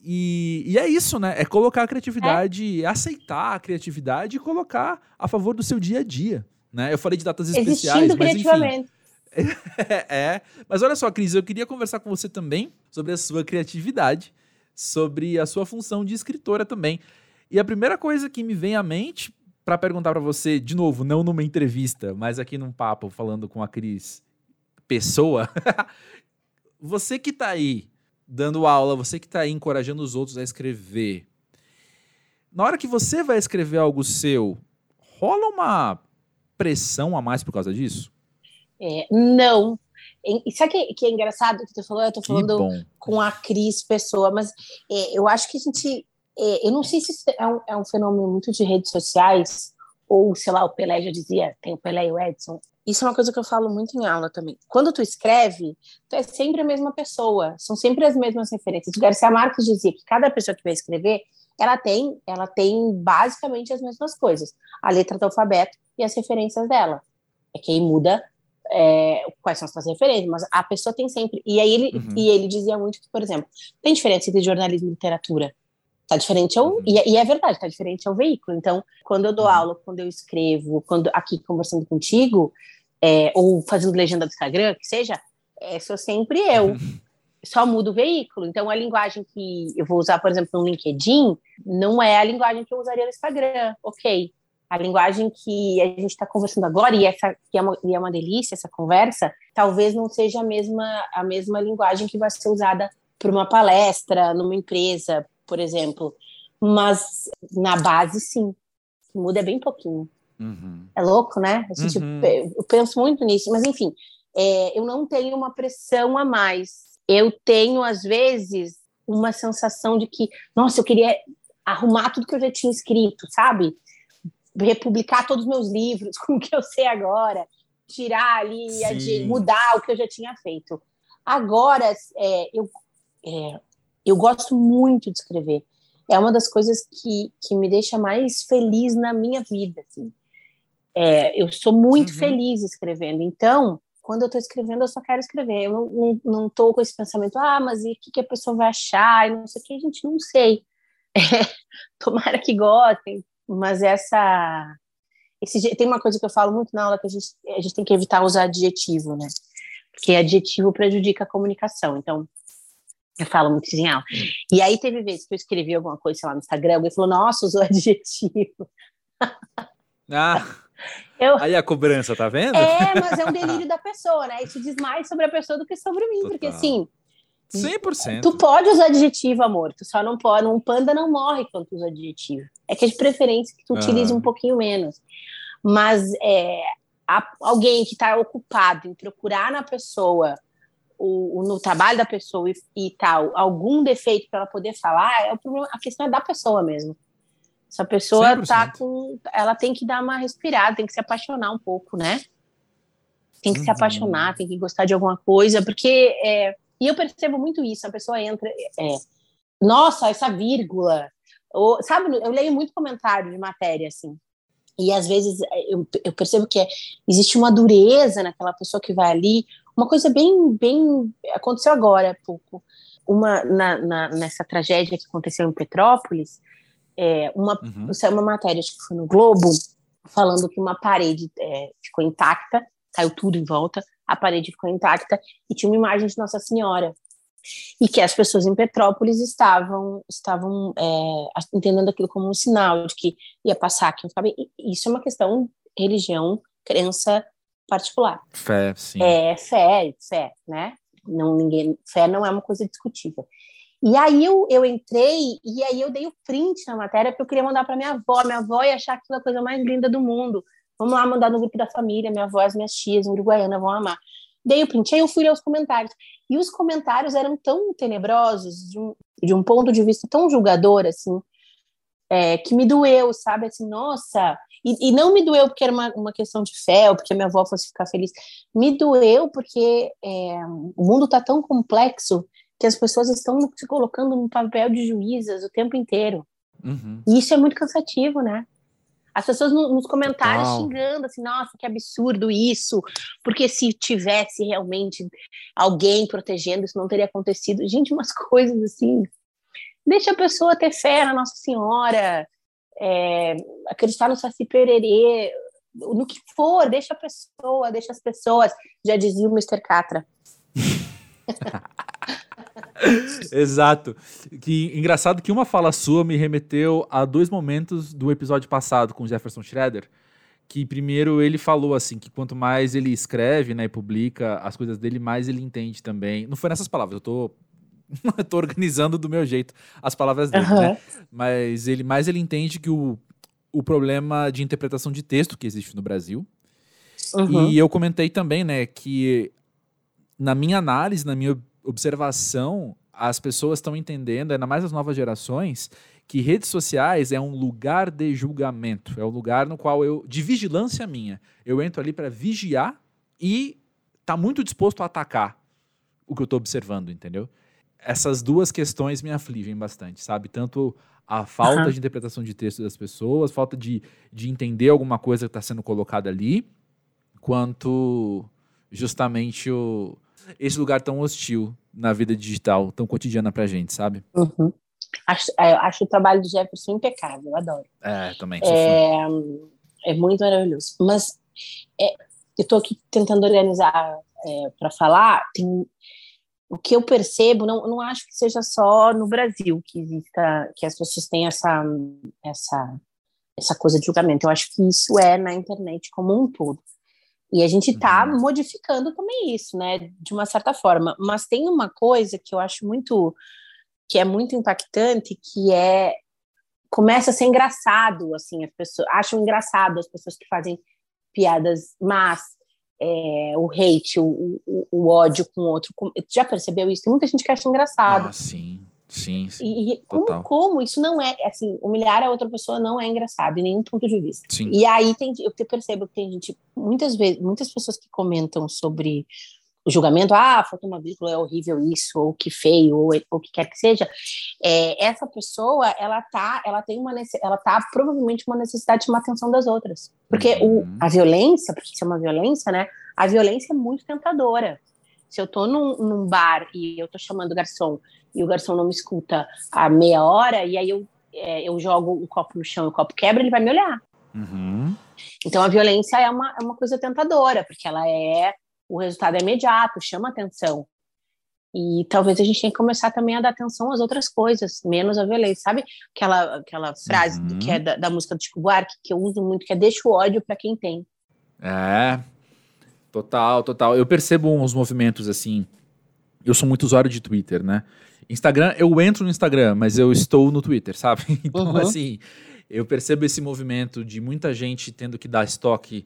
E, e, é isso, né? É colocar a criatividade, é. aceitar a criatividade e colocar a favor do seu dia a dia. Né? Eu falei de datas especiais, mas enfim. é, mas olha só, Cris, eu queria conversar com você também sobre a sua criatividade, sobre a sua função de escritora também. E a primeira coisa que me vem à mente para perguntar para você, de novo, não numa entrevista, mas aqui num papo falando com a Cris pessoa, você que tá aí dando aula, você que está aí encorajando os outros a escrever, na hora que você vai escrever algo seu, rola uma pressão a mais por causa disso? É, não. E sabe que, que é engraçado que tu falou? Eu tô falando com a Cris Pessoa, mas é, eu acho que a gente. É, eu não sei se isso é um, é um fenômeno muito de redes sociais, ou sei lá, o Pelé já dizia, tem o Pelé e o Edson, Isso é uma coisa que eu falo muito em aula também. Quando tu escreve, tu é sempre a mesma pessoa, são sempre as mesmas referências. O Garcia Marques dizia que cada pessoa que vai escrever, ela tem, ela tem basicamente as mesmas coisas, a letra do alfabeto e as referências dela. É quem muda é, quais são as suas referências, mas a pessoa tem sempre. E aí ele, uhum. e ele dizia muito que, por exemplo, tem diferença entre jornalismo e literatura. Tá diferente ao, uhum. e, é, e, é verdade, tá diferente ao veículo. Então, quando eu dou uhum. aula, quando eu escrevo, quando aqui conversando contigo, é, ou fazendo legenda do Instagram, que seja, é, sou sempre eu. Só mudo o veículo. Então, a linguagem que eu vou usar, por exemplo, no LinkedIn, não é a linguagem que eu usaria no Instagram. Ok. A linguagem que a gente está conversando agora, e, essa, que é uma, e é uma delícia essa conversa, talvez não seja a mesma, a mesma linguagem que vai ser usada para uma palestra, numa empresa, por exemplo. Mas na base, sim. Muda bem pouquinho. Uhum. É louco, né? A gente, uhum. Eu penso muito nisso, mas enfim, é, eu não tenho uma pressão a mais. Eu tenho, às vezes, uma sensação de que, nossa, eu queria arrumar tudo que eu já tinha escrito, sabe? Republicar todos os meus livros com o que eu sei agora, tirar ali, mudar o que eu já tinha feito. Agora, é, eu, é, eu gosto muito de escrever. É uma das coisas que, que me deixa mais feliz na minha vida. Assim. É, eu sou muito uhum. feliz escrevendo. Então, quando eu estou escrevendo, eu só quero escrever. Eu não, não, não com esse pensamento, ah, mas e o que, que a pessoa vai achar? E não sei o que, a gente não sei. É, tomara que gostem, mas essa. Esse, tem uma coisa que eu falo muito na aula que a gente, a gente tem que evitar usar adjetivo, né? Porque adjetivo prejudica a comunicação. Então, eu falo muito em aula. E aí teve vezes que eu escrevi alguma coisa, sei lá, no Instagram, alguém falou, nossa, usou adjetivo. Ah. Eu... Aí a cobrança, tá vendo? É, mas é um delírio da pessoa, né? Isso diz mais sobre a pessoa do que sobre mim, Total. porque assim. 100%. Tu pode usar adjetivo, amor. Tu só não pode. Um panda não morre quando tu usa adjetivo. É que é de preferência que tu utilize um pouquinho menos. Mas é, a, alguém que está ocupado em procurar na pessoa, o, no trabalho da pessoa e, e tal, algum defeito para ela poder falar, é o problema, a questão é da pessoa mesmo. Essa pessoa 100%. tá com. Ela tem que dar uma respirada, tem que se apaixonar um pouco, né? Tem que uhum. se apaixonar, tem que gostar de alguma coisa, porque. É, e eu percebo muito isso, a pessoa entra. É, Nossa, essa vírgula. Ou, sabe, eu leio muito comentário de matéria, assim. E às vezes é, eu, eu percebo que é, existe uma dureza naquela pessoa que vai ali. Uma coisa bem. bem aconteceu agora há pouco. Uma, na, na, nessa tragédia que aconteceu em Petrópolis, é, uma, uhum. saiu uma matéria, acho que foi no Globo, falando que uma parede é, ficou intacta, caiu tudo em volta, a parede ficou intacta e tinha uma imagem de Nossa Senhora. E que as pessoas em Petrópolis estavam estavam é, entendendo aquilo como um sinal de que ia passar aqui. Isso é uma questão religião, crença particular. Fé, sim. É fé, fé, né? Não, ninguém, fé não é uma coisa discutível. E aí eu, eu entrei e aí eu dei o print na matéria porque eu queria mandar para minha avó. Minha avó ia achar aquilo a coisa mais linda do mundo. Vamos lá mandar no grupo da família, minha avó, as minhas tias, uruguaiana vão amar. Dei o print, aí eu fui ler os comentários. E os comentários eram tão tenebrosos, de um, de um ponto de vista tão julgador, assim, é, que me doeu, sabe? Assim, nossa. E, e, não me doeu porque era uma, uma questão de fé, ou porque minha avó fosse ficar feliz. Me doeu porque é, o mundo está tão complexo que as pessoas estão se colocando no papel de juízas o tempo inteiro. Uhum. E isso é muito cansativo, né? As pessoas no, nos comentários Total. xingando assim, nossa, que absurdo isso, porque se tivesse realmente alguém protegendo, isso não teria acontecido. Gente, umas coisas assim. Deixa a pessoa ter fé na Nossa Senhora, é, acreditar no Saci Pererê, no que for, deixa a pessoa, deixa as pessoas. Já dizia o Mr. Catra. Exato. Que engraçado que uma fala sua me remeteu a dois momentos do episódio passado com Jefferson Schroeder. Que primeiro ele falou assim que quanto mais ele escreve, né, e publica as coisas dele, mais ele entende também. Não foi nessas palavras, eu tô tô organizando do meu jeito as palavras dele, uhum. né? Mas ele mais ele entende que o, o problema de interpretação de texto que existe no Brasil. Uhum. E eu comentei também, né, que na minha análise, na minha observação, as pessoas estão entendendo, ainda mais as novas gerações, que redes sociais é um lugar de julgamento, é um lugar no qual eu de vigilância minha. Eu entro ali para vigiar e tá muito disposto a atacar o que eu tô observando, entendeu? Essas duas questões me afligem bastante, sabe? Tanto a falta uhum. de interpretação de texto das pessoas, falta de, de entender alguma coisa que está sendo colocada ali, quanto justamente o, esse lugar tão hostil na vida digital, tão cotidiana pra gente, sabe? Uhum. Acho, é, acho o trabalho do Jefferson impecável, eu adoro. É, também. É, é, muito maravilhoso. Mas é, eu estou aqui tentando organizar é, para falar. Tem, o que eu percebo, não, não acho que seja só no Brasil que exista, que as pessoas têm essa, essa, essa coisa de julgamento. Eu acho que isso é na internet como um todo. E a gente está uhum. modificando também isso, né, de uma certa forma. Mas tem uma coisa que eu acho muito que é muito impactante, que é começa a ser engraçado, assim, as pessoas acham engraçado as pessoas que fazem piadas más, é, o hate, o, o, o, ódio com o outro. Já percebeu isso? Tem muita gente que acha engraçado. Ah, sim. Sim, sim. E, como, como, isso não é, assim, humilhar a outra pessoa não é engraçado em nenhum ponto de vista. Sim. E aí tem, eu percebo que tem gente, muitas vezes, muitas pessoas que comentam sobre o julgamento, ah, falta uma vírgula, é horrível isso, ou que feio, ou o que quer que seja, é, essa pessoa, ela tá, ela tem uma, ela tá provavelmente uma necessidade de chamar atenção das outras, porque uhum. o, a violência, porque isso é uma violência, né, a violência é muito tentadora, se eu tô num, num bar e eu tô chamando o garçom, e o garçom não me escuta há meia hora, e aí eu, é, eu jogo um copo no chão e o copo quebra, ele vai me olhar. Uhum. Então a violência é uma, é uma coisa tentadora, porque ela é o resultado é imediato, chama atenção. E talvez a gente tenha que começar também a dar atenção às outras coisas, menos a violência. Sabe aquela, aquela frase uhum. que é da, da, música do Chico Buarque, que eu uso muito, que é deixa o ódio para quem tem. É, total, total. Eu percebo uns movimentos assim. Eu sou muito usuário de Twitter, né? Instagram, eu entro no Instagram, mas eu estou no Twitter, sabe? Então, uhum. assim, eu percebo esse movimento de muita gente tendo que dar estoque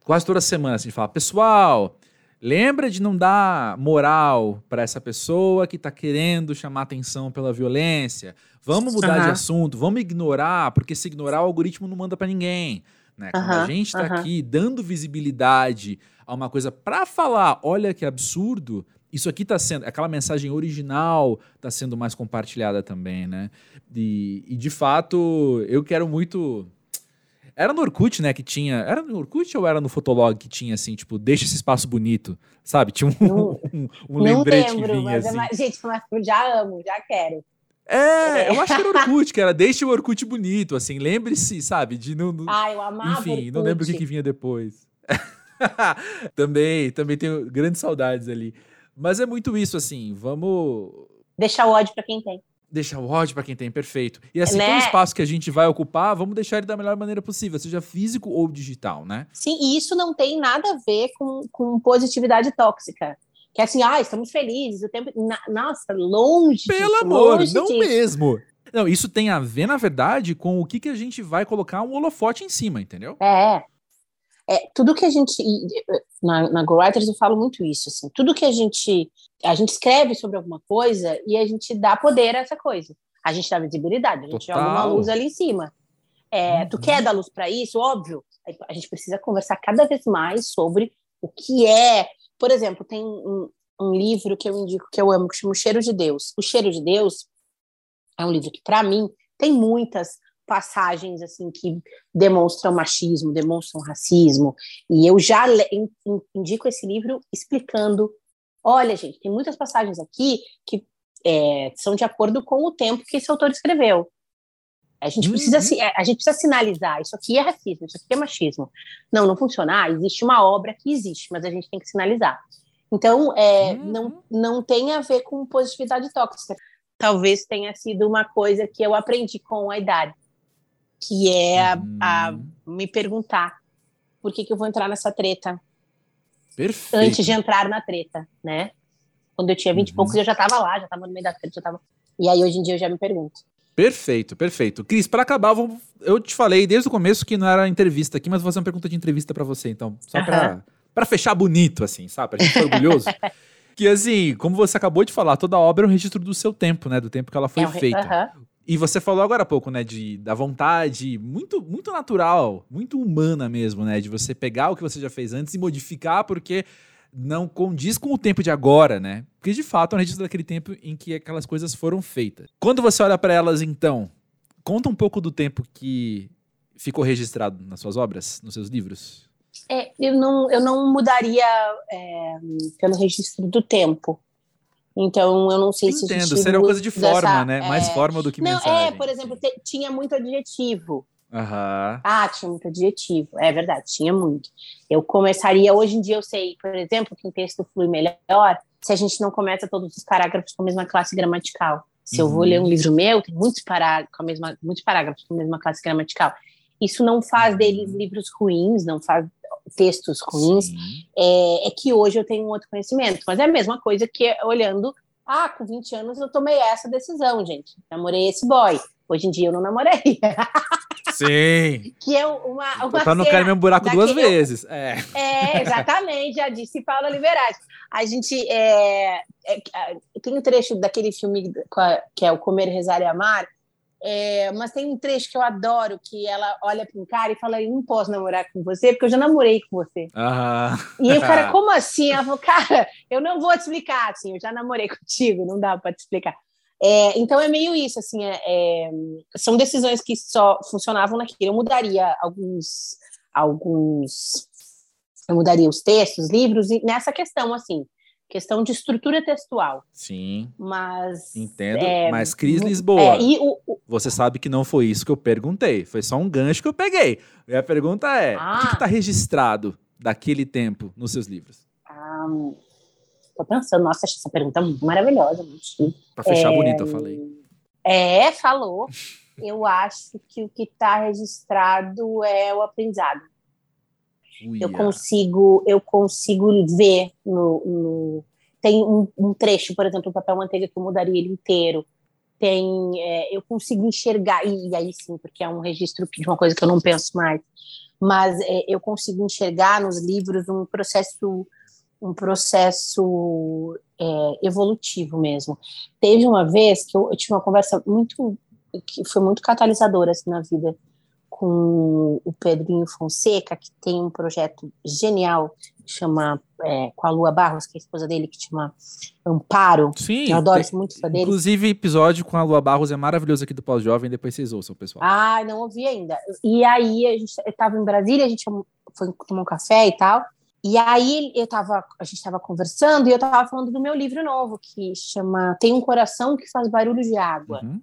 quase toda semana, assim, de falar, pessoal, Lembra de não dar moral para essa pessoa que está querendo chamar atenção pela violência. Vamos mudar uhum. de assunto, vamos ignorar, porque se ignorar o algoritmo não manda para ninguém. Né? Quando a gente está uhum. aqui dando visibilidade a uma coisa para falar, olha que absurdo, isso aqui está sendo, aquela mensagem original está sendo mais compartilhada também, né? E, e de fato, eu quero muito era no Orkut, né, que tinha. Era no Orkut ou era no Fotolog que tinha, assim, tipo, deixa esse espaço bonito, sabe? Tinha um, não, um, um lembrete lembro, que vinha, é assim. É, gente, mas já amo, já quero. É, eu acho que era Orkut, que era deixa o Orkut bonito, assim, lembre-se, sabe, de não... Ah, eu amava Enfim, Orkut. não lembro o que, que vinha depois. também, também tenho grandes saudades ali. Mas é muito isso, assim, vamos... Deixar o ódio pra quem tem deixar o ódio para quem tem, perfeito. E assim, né? todo espaço que a gente vai ocupar, vamos deixar ele da melhor maneira possível, seja físico ou digital, né? Sim, e isso não tem nada a ver com, com positividade tóxica. Que é assim, ah, estamos felizes, o tempo. Na, nossa, longe. Pelo disso, amor, longe não disso. mesmo. Não, isso tem a ver, na verdade, com o que, que a gente vai colocar um holofote em cima, entendeu? É. É, tudo que a gente. Na, na Go Writers eu falo muito isso, assim. Tudo que a gente a gente escreve sobre alguma coisa e a gente dá poder a essa coisa. A gente dá visibilidade, a gente Total. joga uma luz ali em cima. É, uhum. Tu quer dar luz para isso? Óbvio. A gente precisa conversar cada vez mais sobre o que é. Por exemplo, tem um, um livro que eu indico que eu amo, que chama O Cheiro de Deus. O Cheiro de Deus é um livro que, para mim, tem muitas passagens assim que demonstram machismo, demonstram racismo, e eu já indico esse livro explicando Olha, gente, tem muitas passagens aqui que é, são de acordo com o tempo que esse autor escreveu. A gente, uhum. precisa, a gente precisa sinalizar, isso aqui é racismo, isso aqui é machismo. Não, não funciona. Ah, existe uma obra que existe, mas a gente tem que sinalizar. Então, é, uhum. não, não tem a ver com positividade tóxica. Talvez tenha sido uma coisa que eu aprendi com a idade, que é a, a uhum. me perguntar por que, que eu vou entrar nessa treta, Perfeito. Antes de entrar na treta, né? Quando eu tinha 20 uhum. e poucos, eu já estava lá, já estava no meio da treta, já tava... E aí, hoje em dia, eu já me pergunto. Perfeito, perfeito. Cris, para acabar, eu te falei desde o começo que não era entrevista aqui, mas vou fazer uma pergunta de entrevista para você, então. Só uhum. pra, pra fechar bonito, assim, sabe? Pra gente ficar orgulhoso. que, assim, como você acabou de falar, toda obra é um registro do seu tempo, né? Do tempo que ela foi é um feita. Uhum. E você falou agora há pouco, né, de, da vontade muito, muito natural, muito humana mesmo, né, de você pegar o que você já fez antes e modificar porque não condiz com o tempo de agora, né? Porque de fato é um registro daquele tempo em que aquelas coisas foram feitas. Quando você olha para elas, então, conta um pouco do tempo que ficou registrado nas suas obras, nos seus livros. É, eu, não, eu não mudaria é, pelo registro do tempo. Então, eu não sei Entendo, se. Entendo, seria uma coisa de forma, dessa, né? É... Mais forma do que não, mensagem. É, por exemplo, tinha muito adjetivo. Uhum. Ah, tinha muito adjetivo. É verdade, tinha muito. Eu começaria, hoje em dia eu sei, por exemplo, que um texto flui melhor se a gente não começa todos os parágrafos com a mesma classe gramatical. Se uhum. eu vou ler um uhum. livro meu, tem muitos, pará com a mesma, muitos parágrafos com a mesma classe gramatical. Isso não faz uhum. deles livros ruins, não faz textos ruins. É, é, que hoje eu tenho um outro conhecimento, mas é a mesma coisa que olhando, ah, com 20 anos eu tomei essa decisão, gente. Namorei esse boy. Hoje em dia eu não namoraria. Sim. que é uma. uma cair no mesmo buraco duas vezes. É. é, exatamente, já disse Paula Liberati. A gente. É, é, tem um trecho daquele filme que é o Comer, Rezar e Amar, é, mas tem um trecho que eu adoro, que ela olha para um cara e fala: Eu não posso namorar com você, porque eu já namorei com você. E o cara, como assim? Ela falou: Cara, eu não vou te explicar, assim, eu já namorei contigo, não dá para te explicar. É, então é meio isso, assim, é, é, são decisões que só funcionavam naquilo. Eu mudaria alguns, alguns, eu mudaria os textos, livros, nessa questão, assim, questão de estrutura textual. Sim. Mas. Entendo. É, mas Cris Lisboa. É, o, o, você sabe que não foi isso que eu perguntei. Foi só um gancho que eu peguei. E a pergunta é: ah. o que está registrado daquele tempo nos seus livros? Ah, tô pensando, nossa, essa pergunta é maravilhosa, Para fechar é, bonito, eu falei. É, falou. eu acho que o que está registrado é o aprendizado. Uia. Eu consigo, eu consigo ver no, no tem um, um, trecho, por exemplo, o papel manteiga que eu mudaria ele inteiro. Tem, é, eu consigo enxergar e, e, aí sim, porque é um registro de uma coisa que eu não penso mais. Mas é, eu consigo enxergar nos livros um processo, um processo é, evolutivo mesmo. Teve uma vez que eu, eu tive uma conversa muito que foi muito catalisadora assim, na vida com o Pedrinho Fonseca, que tem um projeto genial, que chama é, com a Lua Barros, que é a esposa dele, que chama Amparo. Sim. Eu adoro tem, muito dele. Inclusive, episódio com a Lua Barros é maravilhoso aqui do Pós-Jovem, depois vocês ouçam, pessoal. Ah, não ouvi ainda. E aí, a gente estava em Brasília, a gente foi tomar um café e tal, e aí eu tava, a gente estava conversando e eu estava falando do meu livro novo, que chama Tem um Coração que Faz Barulho de Água. Uhum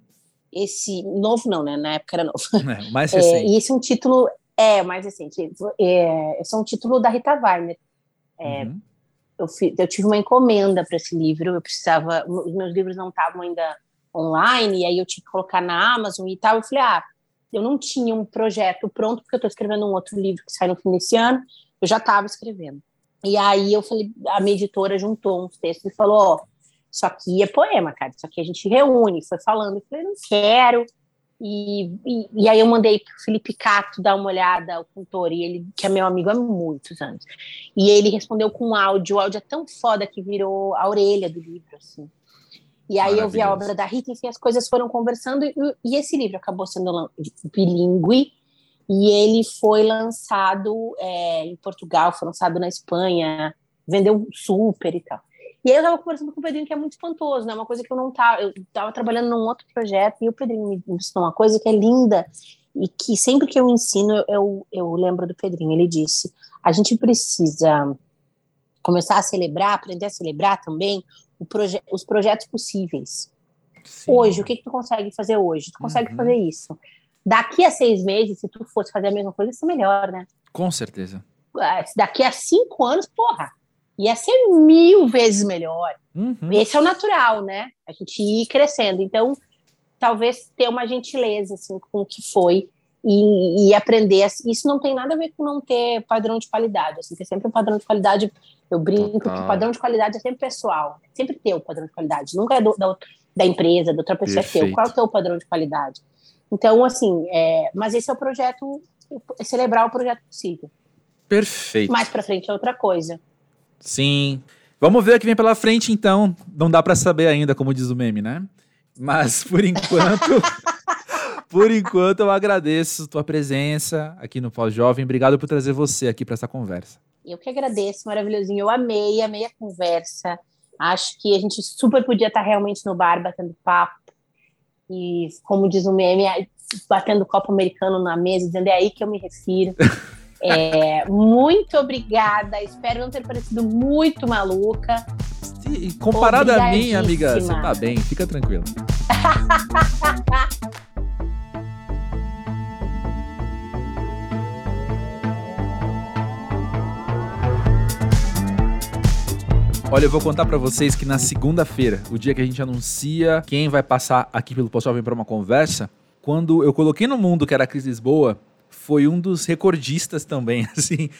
esse novo não, né? Na época era novo. É, mais recente. É, e esse é um título é mais recente. É, esse é um título da Rita Weiner. É, uhum. eu, eu, tive uma encomenda para esse livro. Eu precisava, os meus livros não estavam ainda online, e aí eu tinha que colocar na Amazon e tal. Eu falei, ah, eu não tinha um projeto pronto porque eu estou escrevendo um outro livro que sai no fim desse ano. Eu já estava escrevendo. E aí eu falei, a minha editora juntou uns textos e falou, ó, oh, isso aqui é poema, cara. Isso aqui a gente reúne, foi falando. Eu falei, não quero. E, e, e aí eu mandei para o Felipe Cato dar uma olhada, o cantor, e ele, que é meu amigo há muitos anos. E ele respondeu com um áudio. O áudio é tão foda que virou a orelha do livro, assim. E aí eu vi a obra da Rita, enfim, as coisas foram conversando. E, e esse livro acabou sendo bilíngue. E ele foi lançado é, em Portugal, foi lançado na Espanha, vendeu super e tal. E aí eu tava conversando com o Pedrinho, que é muito espantoso, né? Uma coisa que eu não tava. Eu tava trabalhando num outro projeto e o Pedrinho me ensinou uma coisa que é linda e que sempre que eu ensino, eu, eu lembro do Pedrinho. Ele disse: a gente precisa começar a celebrar, aprender a celebrar também proje os projetos possíveis. Sim. Hoje, o que, que tu consegue fazer hoje? Tu consegue uhum. fazer isso. Daqui a seis meses, se tu fosse fazer a mesma coisa, isso é melhor, né? Com certeza. Ah, daqui a cinco anos, porra, ia ser mil vezes melhor. Uhum. Esse é o natural, né? A gente ir crescendo. Então, talvez ter uma gentileza assim, com o que foi e, e, aprender. Isso não tem nada a ver com não ter padrão de qualidade. Assim, ter sempre um padrão de qualidade. Eu brinco Total. que o padrão de qualidade é sempre pessoal. Sempre ter o padrão de qualidade. Nunca é do, da, da, empresa, da outra pessoa Perfeito. é teu. Qual é o teu padrão de qualidade? Então, assim, é, mas esse é o projeto, é celebrar o projeto possível. Perfeito. Mais para frente é outra coisa. Sim. Vamos ver o que vem pela frente, então. Não dá para saber ainda, como diz o meme, né? Mas, por enquanto... por enquanto, eu agradeço tua presença aqui no Pós-Jovem. Obrigado por trazer você aqui para essa conversa. Eu que agradeço, maravilhosinho. Eu amei, amei a conversa. Acho que a gente super podia estar realmente no bar batendo papo. E, como diz o meme, batendo copo americano na mesa, dizendo é aí que eu me refiro. É, muito obrigada. Espero não ter parecido muito maluca. E comparada a mim, amiga, você tá bem, fica tranquila. Olha, eu vou contar para vocês que na segunda-feira, o dia que a gente anuncia quem vai passar aqui pelo Post Jovem para uma conversa, quando eu coloquei no mundo que era a Cris Lisboa, foi um dos recordistas também, assim,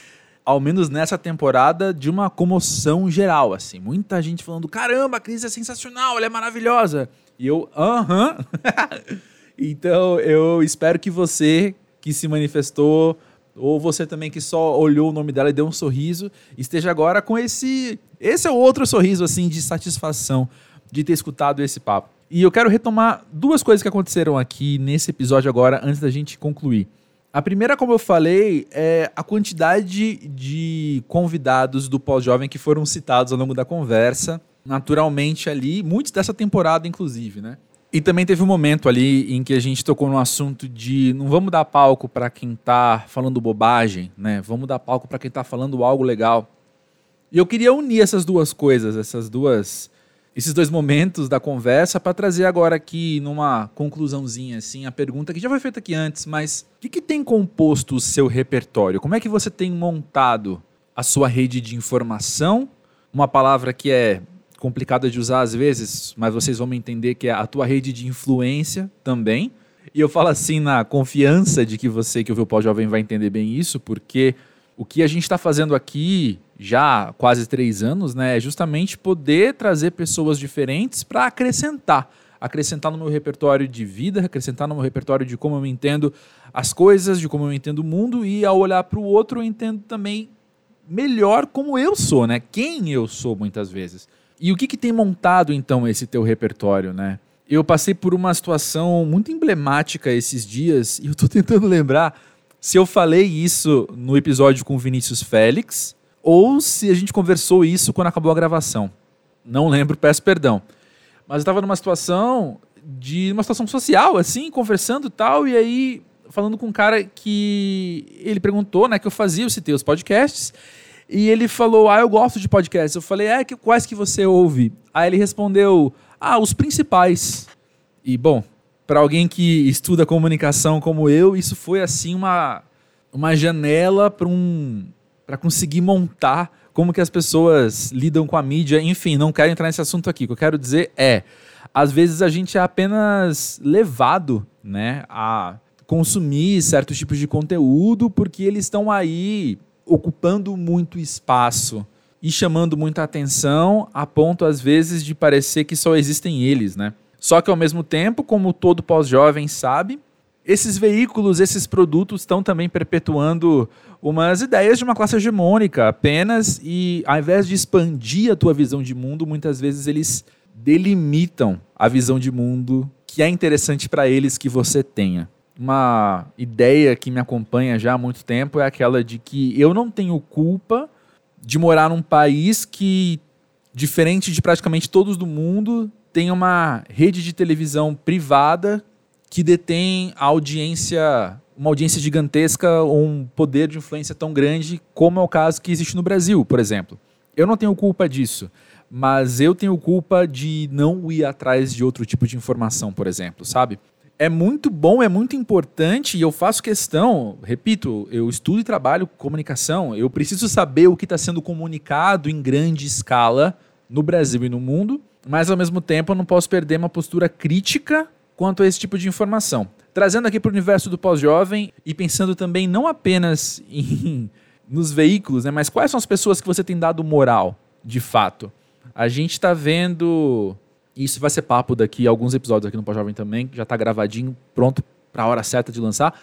ao menos nessa temporada, de uma comoção geral, assim. Muita gente falando, caramba, a Cris é sensacional, ela é maravilhosa. E eu, aham. Uh -huh. então, eu espero que você que se manifestou ou você também que só olhou o nome dela e deu um sorriso, esteja agora com esse. Esse é outro sorriso, assim, de satisfação de ter escutado esse papo. E eu quero retomar duas coisas que aconteceram aqui nesse episódio agora, antes da gente concluir. A primeira, como eu falei, é a quantidade de convidados do pós-jovem que foram citados ao longo da conversa, naturalmente ali, muitos dessa temporada, inclusive, né? E também teve um momento ali em que a gente tocou no assunto de não vamos dar palco para quem tá falando bobagem, né? Vamos dar palco para quem tá falando algo legal. E eu queria unir essas duas coisas, essas duas esses dois momentos da conversa para trazer agora aqui numa conclusãozinha assim a pergunta que já foi feita aqui antes, mas o que, que tem composto o seu repertório? Como é que você tem montado a sua rede de informação? Uma palavra que é complicada de usar às vezes, mas vocês vão me entender que é a tua rede de influência também. E eu falo assim na confiança de que você que ouviu o Pau Jovem vai entender bem isso, porque o que a gente está fazendo aqui já quase três anos, né, é justamente poder trazer pessoas diferentes para acrescentar. Acrescentar no meu repertório de vida, acrescentar no meu repertório de como eu entendo as coisas, de como eu entendo o mundo, e ao olhar para o outro, eu entendo também melhor como eu sou, né? Quem eu sou muitas vezes. E o que, que tem montado então esse teu repertório, né? Eu passei por uma situação muito emblemática esses dias e eu estou tentando lembrar se eu falei isso no episódio com o Vinícius Félix ou se a gente conversou isso quando acabou a gravação. Não lembro, peço perdão. Mas eu estava numa situação de uma situação social, assim, conversando tal, e aí falando com um cara que ele perguntou, né, que eu fazia, eu citei os podcasts, e ele falou: Ah, eu gosto de podcasts. Eu falei: É, que, quais que você ouve? Aí ele respondeu: Ah, os principais. E, bom, para alguém que estuda comunicação como eu, isso foi assim uma, uma janela para um, para conseguir montar como que as pessoas lidam com a mídia. Enfim, não quero entrar nesse assunto aqui. O que eu quero dizer é: às vezes a gente é apenas levado né, a consumir certos tipos de conteúdo porque eles estão aí ocupando muito espaço e chamando muita atenção, a ponto às vezes de parecer que só existem eles, né? Só que ao mesmo tempo, como todo pós-jovem sabe, esses veículos, esses produtos estão também perpetuando umas ideias de uma classe hegemônica apenas e ao invés de expandir a tua visão de mundo, muitas vezes eles delimitam a visão de mundo que é interessante para eles que você tenha. Uma ideia que me acompanha já há muito tempo é aquela de que eu não tenho culpa de morar num país que, diferente de praticamente todos do mundo, tem uma rede de televisão privada que detém a audiência, uma audiência gigantesca ou um poder de influência tão grande como é o caso que existe no Brasil, por exemplo. Eu não tenho culpa disso, mas eu tenho culpa de não ir atrás de outro tipo de informação, por exemplo, sabe? é muito bom, é muito importante e eu faço questão, repito, eu estudo e trabalho comunicação, eu preciso saber o que está sendo comunicado em grande escala no Brasil e no mundo, mas ao mesmo tempo eu não posso perder uma postura crítica quanto a esse tipo de informação. Trazendo aqui para o universo do pós-jovem e pensando também não apenas em, nos veículos, né, mas quais são as pessoas que você tem dado moral, de fato. A gente está vendo isso vai ser papo daqui alguns episódios aqui no Pós-Jovem também, que já está gravadinho, pronto para a hora certa de lançar.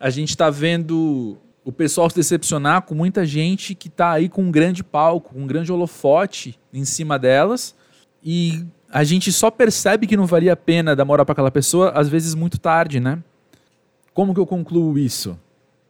A gente está vendo o pessoal se decepcionar com muita gente que está aí com um grande palco, um grande holofote em cima delas. E a gente só percebe que não valia a pena dar moral para aquela pessoa, às vezes muito tarde, né? Como que eu concluo isso?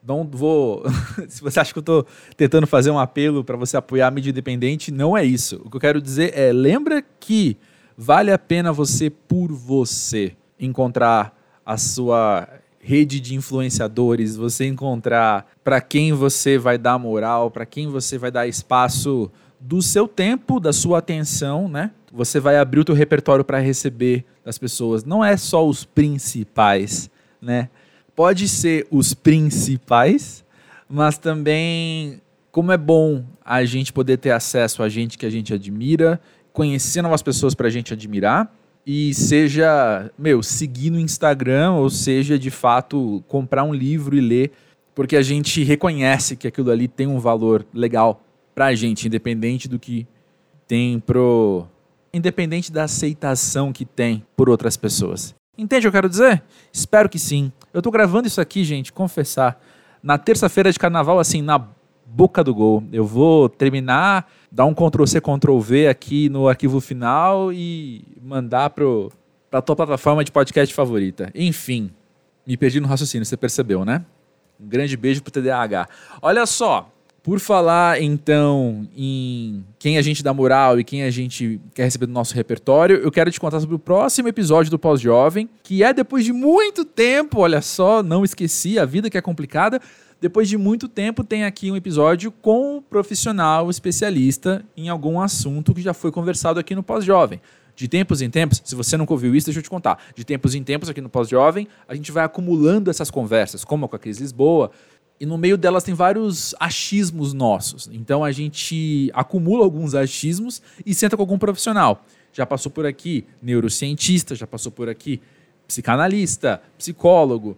Não vou. Se você acha que eu estou tentando fazer um apelo para você apoiar a mídia independente, não é isso. O que eu quero dizer é: lembra que vale a pena você, por você, encontrar a sua rede de influenciadores, você encontrar para quem você vai dar moral, para quem você vai dar espaço do seu tempo, da sua atenção, né? Você vai abrir o teu repertório para receber das pessoas. Não é só os principais, né? Pode ser os principais, mas também como é bom a gente poder ter acesso a gente que a gente admira, conhecer novas pessoas para a gente admirar e seja, meu, seguir no Instagram, ou seja, de fato, comprar um livro e ler, porque a gente reconhece que aquilo ali tem um valor legal pra gente, independente do que tem pro. Independente da aceitação que tem por outras pessoas. Entende o que eu quero dizer? Espero que sim. Eu tô gravando isso aqui, gente, confessar, na terça-feira de carnaval, assim, na boca do gol. Eu vou terminar, dar um Ctrl-C, Ctrl-V aqui no arquivo final e mandar pro, pra tua plataforma de podcast favorita. Enfim, me perdi no raciocínio, você percebeu, né? Um grande beijo pro TDAH. Olha só, por falar então em quem a gente dá moral e quem a gente quer receber do nosso repertório, eu quero te contar sobre o próximo episódio do Pós-Jovem, que é depois de muito tempo, olha só, não esqueci, a vida que é complicada, depois de muito tempo, tem aqui um episódio com um profissional especialista em algum assunto que já foi conversado aqui no Pós-Jovem. De tempos em tempos, se você nunca ouviu isso, deixa eu te contar. De tempos em tempos, aqui no Pós-Jovem, a gente vai acumulando essas conversas, como com a Cris Lisboa, e no meio delas tem vários achismos nossos. Então a gente acumula alguns achismos e senta com algum profissional. Já passou por aqui neurocientista, já passou por aqui psicanalista, psicólogo,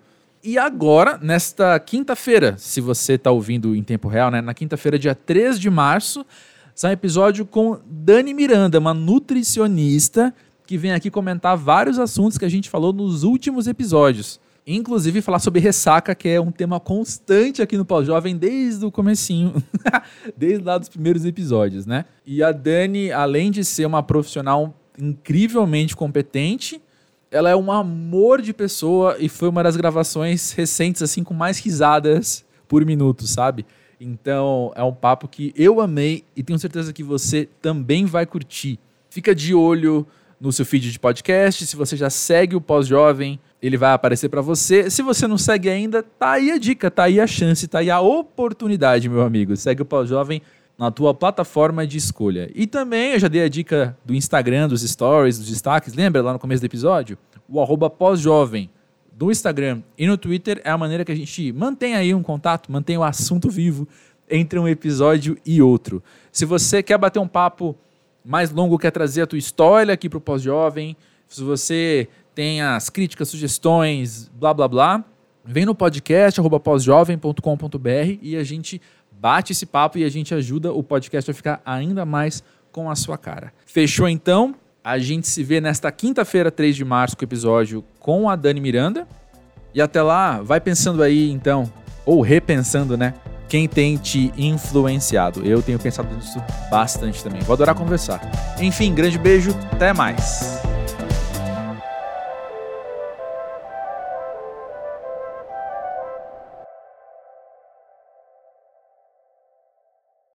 e agora, nesta quinta-feira, se você está ouvindo em tempo real, né? Na quinta-feira, dia 3 de março, sai um episódio com Dani Miranda, uma nutricionista que vem aqui comentar vários assuntos que a gente falou nos últimos episódios. Inclusive falar sobre ressaca, que é um tema constante aqui no Pós-Jovem desde o comecinho, desde lá dos primeiros episódios, né? E a Dani, além de ser uma profissional incrivelmente competente, ela é um amor de pessoa e foi uma das gravações recentes, assim, com mais risadas por minuto, sabe? Então é um papo que eu amei e tenho certeza que você também vai curtir. Fica de olho no seu feed de podcast. Se você já segue o Pós-Jovem, ele vai aparecer para você. Se você não segue ainda, tá aí a dica, tá aí a chance, tá aí a oportunidade, meu amigo. Segue o Pós-Jovem na tua plataforma de escolha. E também eu já dei a dica do Instagram, dos stories, dos destaques. Lembra lá no começo do episódio? O arroba pós-jovem do Instagram e no Twitter é a maneira que a gente mantém aí um contato, mantém o assunto vivo entre um episódio e outro. Se você quer bater um papo mais longo, quer trazer a tua história aqui para o pós-jovem, se você tem as críticas, sugestões, blá blá blá, vem no podcast arroba pós-jovem.com.br e a gente bate esse papo e a gente ajuda o podcast a ficar ainda mais com a sua cara. Fechou então? A gente se vê nesta quinta-feira, 3 de março, com o episódio com a Dani Miranda. E até lá, vai pensando aí então, ou repensando, né? Quem tem te influenciado. Eu tenho pensado nisso bastante também. Vou adorar conversar. Enfim, grande beijo, até mais.